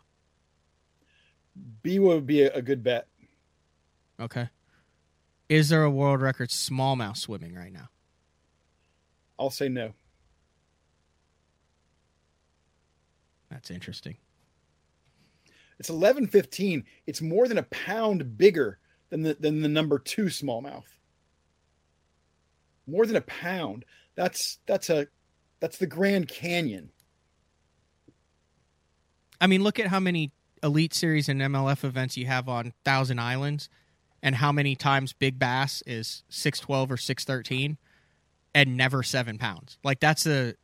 Speaker 3: Biwa would be a, a good bet.
Speaker 1: Okay. Is there a world record smallmouth swimming right now?
Speaker 3: I'll say no.
Speaker 1: That's interesting.
Speaker 3: It's eleven fifteen. It's more than a pound bigger than the than the number two smallmouth. More than a pound. That's that's a that's the Grand Canyon.
Speaker 1: I mean, look at how many Elite Series and MLF events you have on Thousand Islands, and how many times Big Bass is six twelve or six thirteen, and never seven pounds. Like that's a,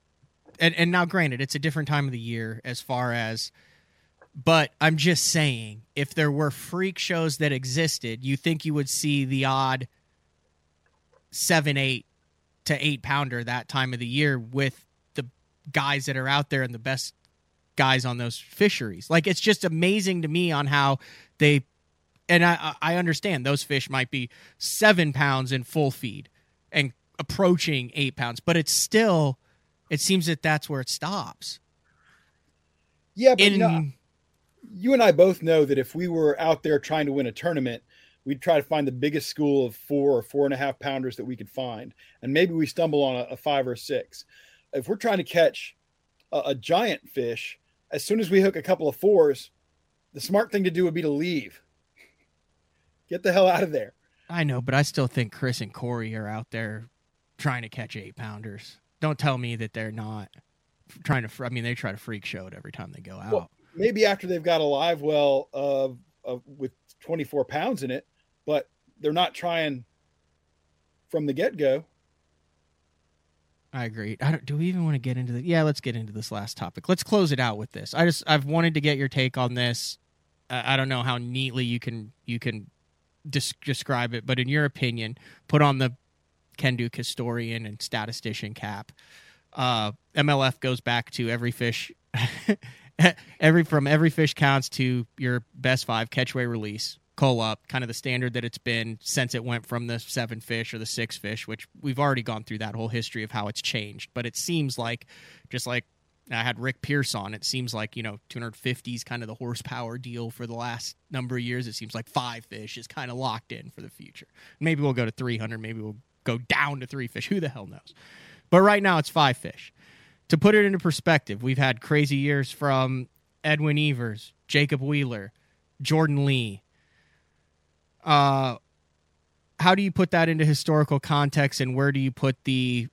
Speaker 1: and and now granted, it's a different time of the year as far as, but I'm just saying, if there were freak shows that existed, you think you would see the odd seven eight to eight pounder that time of the year with the guys that are out there and the best guys on those fisheries. Like it's just amazing to me on how they and I I understand those fish might be seven pounds in full feed and approaching eight pounds, but it's still it seems that that's where it stops.
Speaker 3: Yeah, but
Speaker 1: In-
Speaker 3: you, know, you and I both know that if we were out there trying to win a tournament, we'd try to find the biggest school of four or four and a half pounders that we could find, and maybe we stumble on a, a five or six. If we're trying to catch a, a giant fish, as soon as we hook a couple of fours, the smart thing to do would be to leave. Get the hell out of there.
Speaker 1: I know, but I still think Chris and Corey are out there trying to catch eight pounders. Don't tell me that they're not trying to. I mean, they try to freak show it every time they go out.
Speaker 3: Well, maybe after they've got a live well of, of with 24 pounds in it, but they're not trying from the get go.
Speaker 1: I agree. I don't, do we even want to get into the? Yeah, let's get into this last topic. Let's close it out with this. I just I've wanted to get your take on this. I I don't know how neatly you can you can des- describe it, but in your opinion, put on the Ken Duke historian and statistician cap. Uh, MLF goes back to every fish, *laughs* every from every fish counts to your best five catchway release call up, kind of the standard that it's been since it went from the seven fish or the six fish, which we've already gone through that whole history of how it's changed. But it seems like just like I had Rick Pierce on, it seems like, you know, 250 is kind of the horsepower deal for the last number of years. It seems like five fish is kind of locked in for the future. Maybe we'll go to 300. Maybe we'll go down to three fish. Who the hell knows? But right now it's five fish. To put it into perspective, we've had crazy years from Edwin Evers, Jacob Wheeler, Jordan Lee. Uh, how do you put that into historical context and where do you put the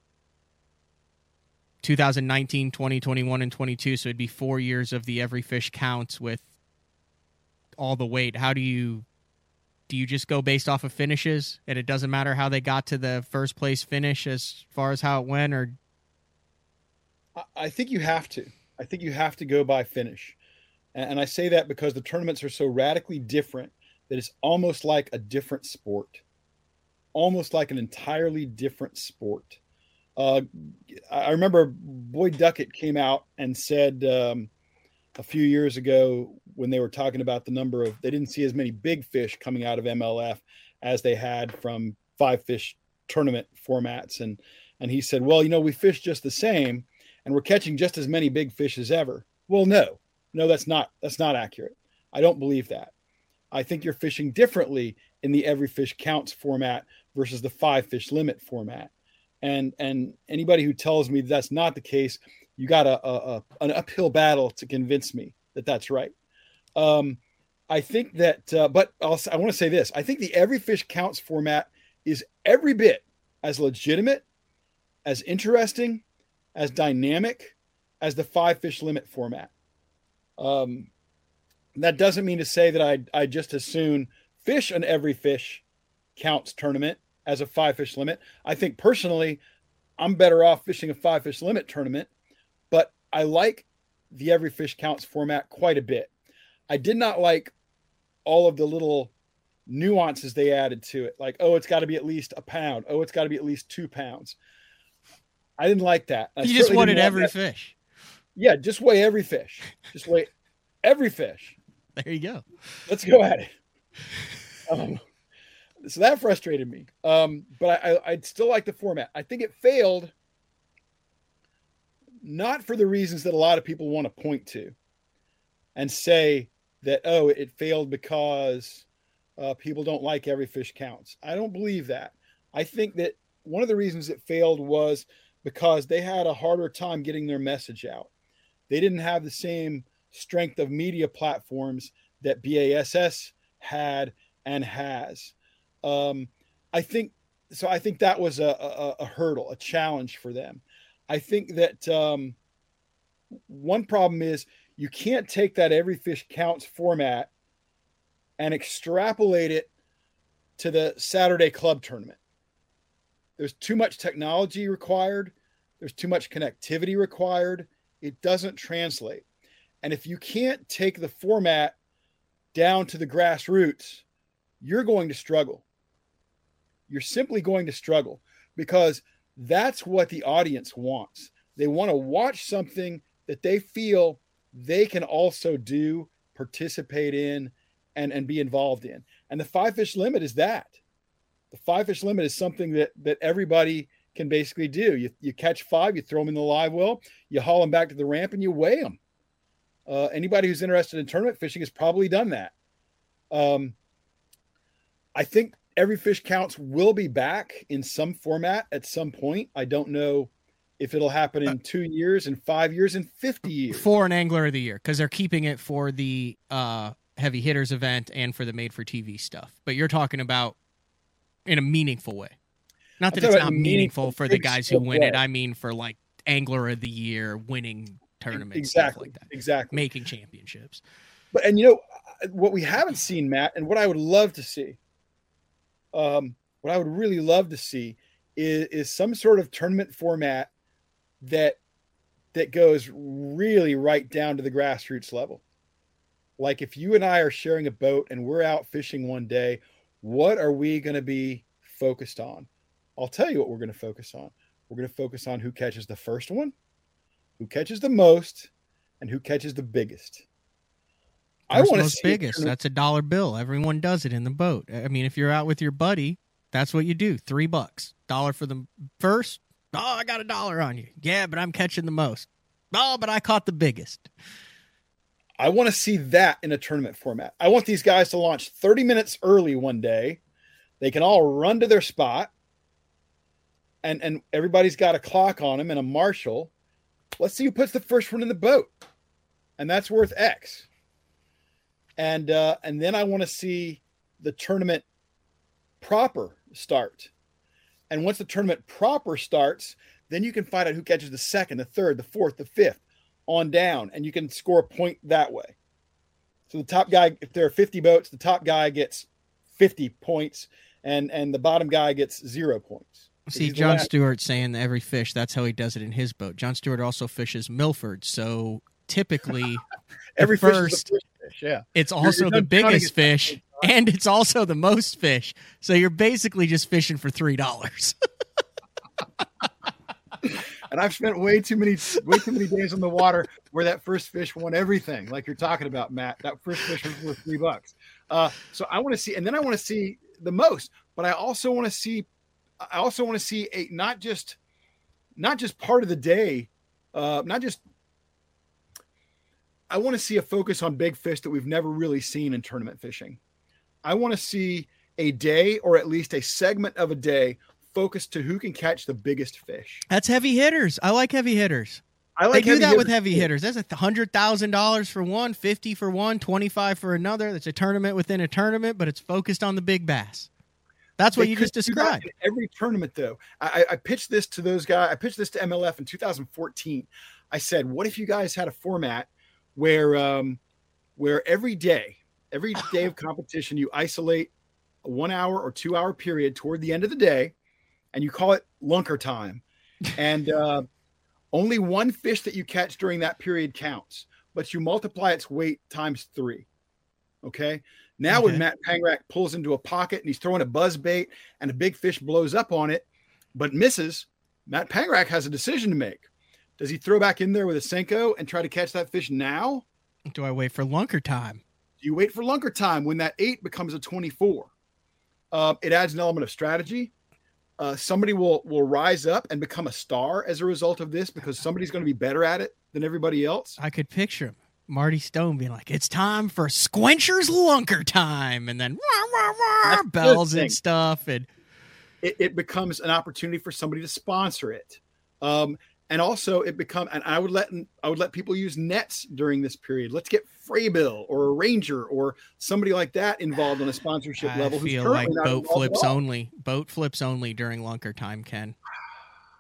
Speaker 1: 2019, 20, 21, and 22? So it'd be four years of the every fish counts with all the weight. How do you do you just go based off of finishes and it doesn't matter how they got to the first place finish as far as how it went or
Speaker 3: I- think you have to. I think you have to go by finish. And I say that because the tournaments are so radically different that it's almost like a different sport, almost like an entirely different sport. Uh, I I remember Boyd Duckett came out and said um, a few years ago when they were talking about the number of, they didn't see as many big fish coming out of MLF as they had from five fish tournament formats. And, and he said, well, you know, we fish just the same and we're catching just as many big fish as ever. Well, no, no, that's not, that's not accurate. I don't believe that. I think you're fishing differently in the every fish counts format versus the five fish limit format. And and anybody who tells me that's not the case, you got a, a, a an uphill battle to convince me that that's right. Um, I think that, uh, but I'll, I want to say this: I think the every fish counts format is every bit as legitimate, as interesting, as dynamic as the five fish limit format. Um, That doesn't mean to say that I I just as soon fish an every fish counts tournament as a five fish limit. I think personally, I'm better off fishing a five fish limit tournament, but I like the every fish counts format quite a bit. I did not like all of the little nuances they added to it, like oh, it's got to be at least a pound. Oh, it's got to be at least two pounds. I didn't like that. I
Speaker 1: you just wanted every
Speaker 3: that.
Speaker 1: fish.
Speaker 3: Yeah, just weigh every fish. Just weigh every fish.
Speaker 1: There you go.
Speaker 3: Let's go at it. Um, so that frustrated me. Um, but I, I, I'd still like the format. I think it failed, not for the reasons that a lot of people want to point to, and say that oh, it failed because uh, people don't like every fish counts. I don't believe that. I think that one of the reasons it failed was because they had a harder time getting their message out. They didn't have the same strength of media platforms that BASS had and has. Um, I think so. I think that was a, a, a, hurdle, a challenge for them. I think that um, one problem is you can't take that every fish counts format and extrapolate it to the Saturday club tournament. There's too much technology required. There's too much connectivity required. It doesn't translate. And if you can't take the format down to the grassroots, you're going to struggle. You're simply going to struggle because that's what the audience wants. They want to watch something that they feel they can also do, participate in, and, and be involved in. And the five fish limit is that. The five fish limit is something that that everybody can basically do. You, you catch five, you throw them in the live well, you haul them back to the ramp, and you weigh them. Uh, anybody who's interested in tournament fishing has probably done that. Um, I think every fish counts will be back in some format at some point. I don't know if it'll happen in uh, two years, in five years, in fifty years.
Speaker 1: For an angler of the year, because they're keeping it for the uh, heavy hitters event and for the made for TV stuff. But you're talking about in a meaningful way. Not that it's not meaningful for the guys who win it. I mean for like angler of the year, winning tournaments,
Speaker 3: exactly,
Speaker 1: like that.
Speaker 3: Exactly,
Speaker 1: making championships.
Speaker 3: But and you know what we haven't seen, Matt, and what I would love to see, um, what I would really love to see is, is some sort of tournament format that that goes really right down to the grassroots level. Like if you and I are sharing a boat and we're out fishing one day, what are we going to be focused on? I'll tell you what we're going to focus on. We're going to focus on who catches the first one, who catches the most, and who catches the biggest.
Speaker 1: I want to see biggest. That's a dollar bill. Everyone does it in the boat. I mean, if you're out with your buddy, that's what you do. Three bucks, dollar for the first. Oh, I got a dollar on you. Yeah, but I'm catching the most. Oh, but I caught the biggest.
Speaker 3: I want to see that in a tournament format. I want these guys to launch 30 minutes early one day. They can all run to their spot, and and everybody's got a clock on them and a marshal. Let's see who puts the first one in the boat, and that's worth X and uh, and then I want to see the tournament proper start. And once the tournament proper starts, then you can find out who catches the second, the third, the fourth, the fifth, on down, and you can score a point that way. So the top guy, if there are 50 boats, the top guy gets 50 points, and and the bottom guy gets zero points.
Speaker 1: See, John Stewart saying every fish, that's how he does it in his boat. John Stewart also fishes Milford, so typically *laughs*
Speaker 3: every first, first fish. Yeah.
Speaker 1: It's also you're, you're the biggest fish *laughs* and it's also the most fish. So you're basically just fishing for three dollars. *laughs*
Speaker 3: and I've spent way too many way too many days on the water where that first fish won everything, like you're talking about, Matt. That first fish was worth three bucks. Uh, so I want to see, and then I want to see the most, but I also want to see, I also want to see a not just, not just part of the day, uh, not just I want to see a focus on big fish that we've never really seen in tournament fishing. I want to see a day or at least a segment of a day focused to who can catch the biggest fish.
Speaker 1: That's heavy hitters. I like heavy hitters. I like they do that hitters. with heavy hitters. That's a hundred thousand dollars for one, fifty for one, twenty-five for another. That's a tournament within a tournament, but it's focused on the big bass. That's what they you just described.
Speaker 3: Every tournament, though, I, I pitched this to those guys. I pitched this to MLF in 2014. I said, "What if you guys had a format where um, where every day, every *laughs* day of competition, you isolate a one hour or two hour period toward the end of the day, and you call it lunker time. And *laughs* uh, only one fish that you catch during that period counts, but you multiply its weight times three. Okay. Now,
Speaker 1: Okay.
Speaker 3: when Matt Pangrac pulls into a pocket and he's throwing a buzz bait and a big fish blows up on it, but misses, Matt Pangrac has a decision to make. Does he throw back in there with a Senko and try to catch that fish now?
Speaker 1: Do I wait for lunker time?
Speaker 3: Do you wait for lunker time when that eight becomes a 24? Uh, it adds an element of strategy. Uh, somebody will will rise up and become a star as a result of this because somebody's going to be better at it than everybody else.
Speaker 1: I could picture him. Marty Stone being like, "It's time for Squencher's lunker time," and then wah, wah, wah, bells and stuff, and
Speaker 3: it, it becomes an opportunity for somebody to sponsor it. Um, and also it become and I would let I would let people use nets during this period. Let's get Frabill or a Ranger or somebody like that involved on a sponsorship
Speaker 1: I
Speaker 3: level.
Speaker 1: feel like boat flips only. Boat flips only during lunker time, Ken.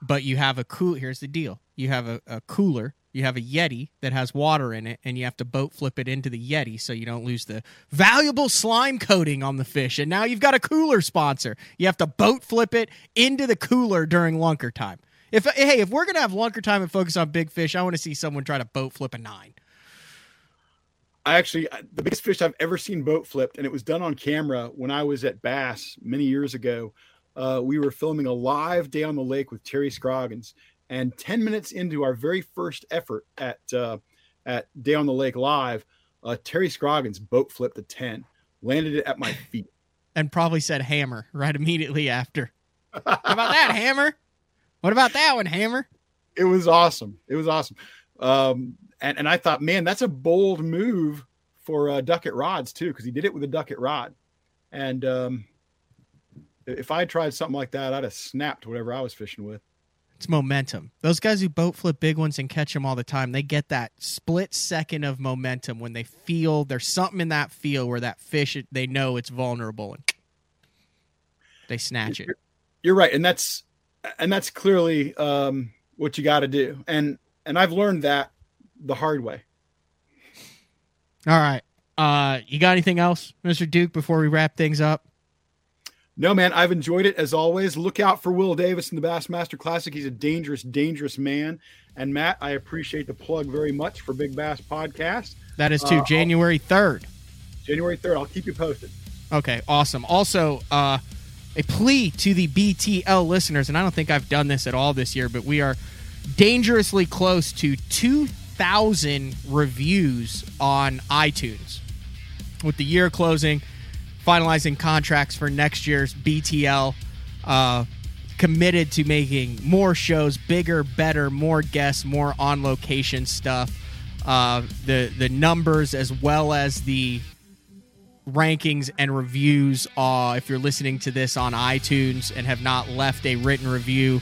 Speaker 1: But you have a cool. Here's the deal: you have a, a cooler. You have a Yeti that has water in it, and you have to boat flip it into the Yeti so you don't lose the valuable slime coating on the fish. And now you've got a cooler sponsor. You have to boat flip it into the cooler during lunker time. If hey, if we're gonna have lunker time and focus on big fish, I want to see someone try to boat flip a nine.
Speaker 3: I actually the biggest fish I've ever seen boat flipped, and it was done on camera when I was at Bass many years ago. Uh, we were filming a live day on the lake with Terry Scroggins, and ten minutes into our very first effort at uh, at Day on the Lake live, uh, Terry Scroggins boat flipped a ten, landed it at my *laughs* feet.
Speaker 1: and probably said hammer right immediately after. How about that, *laughs* hammer? What about that one, hammer?
Speaker 3: It was awesome. It was awesome. Um, and, and I thought, man, that's a bold move for uh, Duckett rods too, because he did it with a Duckett rod. And um, if I tried something like that, I'd have snapped whatever I was fishing with.
Speaker 1: It's momentum. Those guys who boat flip big ones and catch them all the time, they get that split second of momentum when they feel there's something in that feel where that fish they know it's vulnerable and they snatch it.
Speaker 3: You're right, and that's and that's clearly um, what you got to do. And and I've learned that the hard way.
Speaker 1: All right. Uh you got anything else, Mr. Duke, before we wrap things up?
Speaker 3: No, man, I've enjoyed it as always. Look out for Will Davis in the Bassmaster Classic. He's a dangerous, dangerous man. And Matt, I appreciate the plug very much for Big Bass Podcast.
Speaker 1: That is to
Speaker 3: Uh,
Speaker 1: January 3rd.
Speaker 3: January 3rd. I'll keep you posted.
Speaker 1: Okay, awesome. Also, uh, a plea to the BTL listeners, and I don't think I've done this at all this year, but we are dangerously close to 2,000 reviews on iTunes. With the year closing, finalizing contracts for next year's BTL, uh, committed to making more shows, bigger, better, more guests, more on location stuff. Uh, the the numbers as well as the rankings and reviews uh, if you're listening to this on iTunes and have not left a written review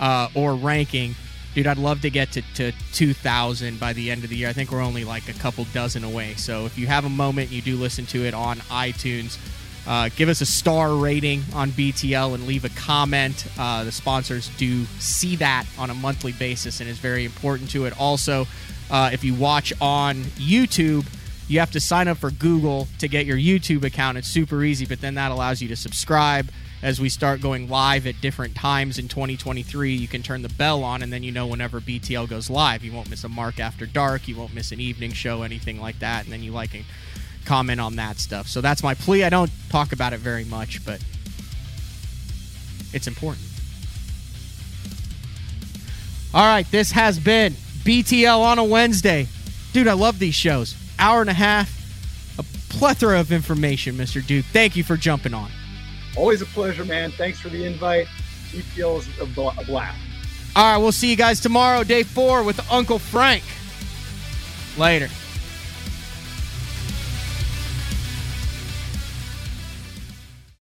Speaker 1: uh, or ranking dude I'd love to get to, to 2000 by the end of the year. I think we're only like a couple dozen away. So if you have a moment you do listen to it on iTunes uh, give us a star rating on BTL and leave a comment. Uh, the sponsors do see that on a monthly basis and is very important to it. Also uh, if you watch on YouTube you have to sign up for Google to get your YouTube account. It's super easy, but then that allows you to subscribe as we start going live at different times in 2023. You can turn the bell on, and then you know whenever BTL goes live. You won't miss a Mark After Dark. You won't miss an evening show, anything like that. And then you like and comment on that stuff. So that's my plea. I don't talk about it very much, but it's important. All right, this has been BTL on a Wednesday. Dude, I love these shows. Hour and a half, a plethora of information, Mr. Duke. Thank you for jumping on.
Speaker 3: Always a pleasure, man. Thanks for the invite. BTL is a blast.
Speaker 1: All right, we'll see you guys tomorrow, day four, with Uncle Frank. Later.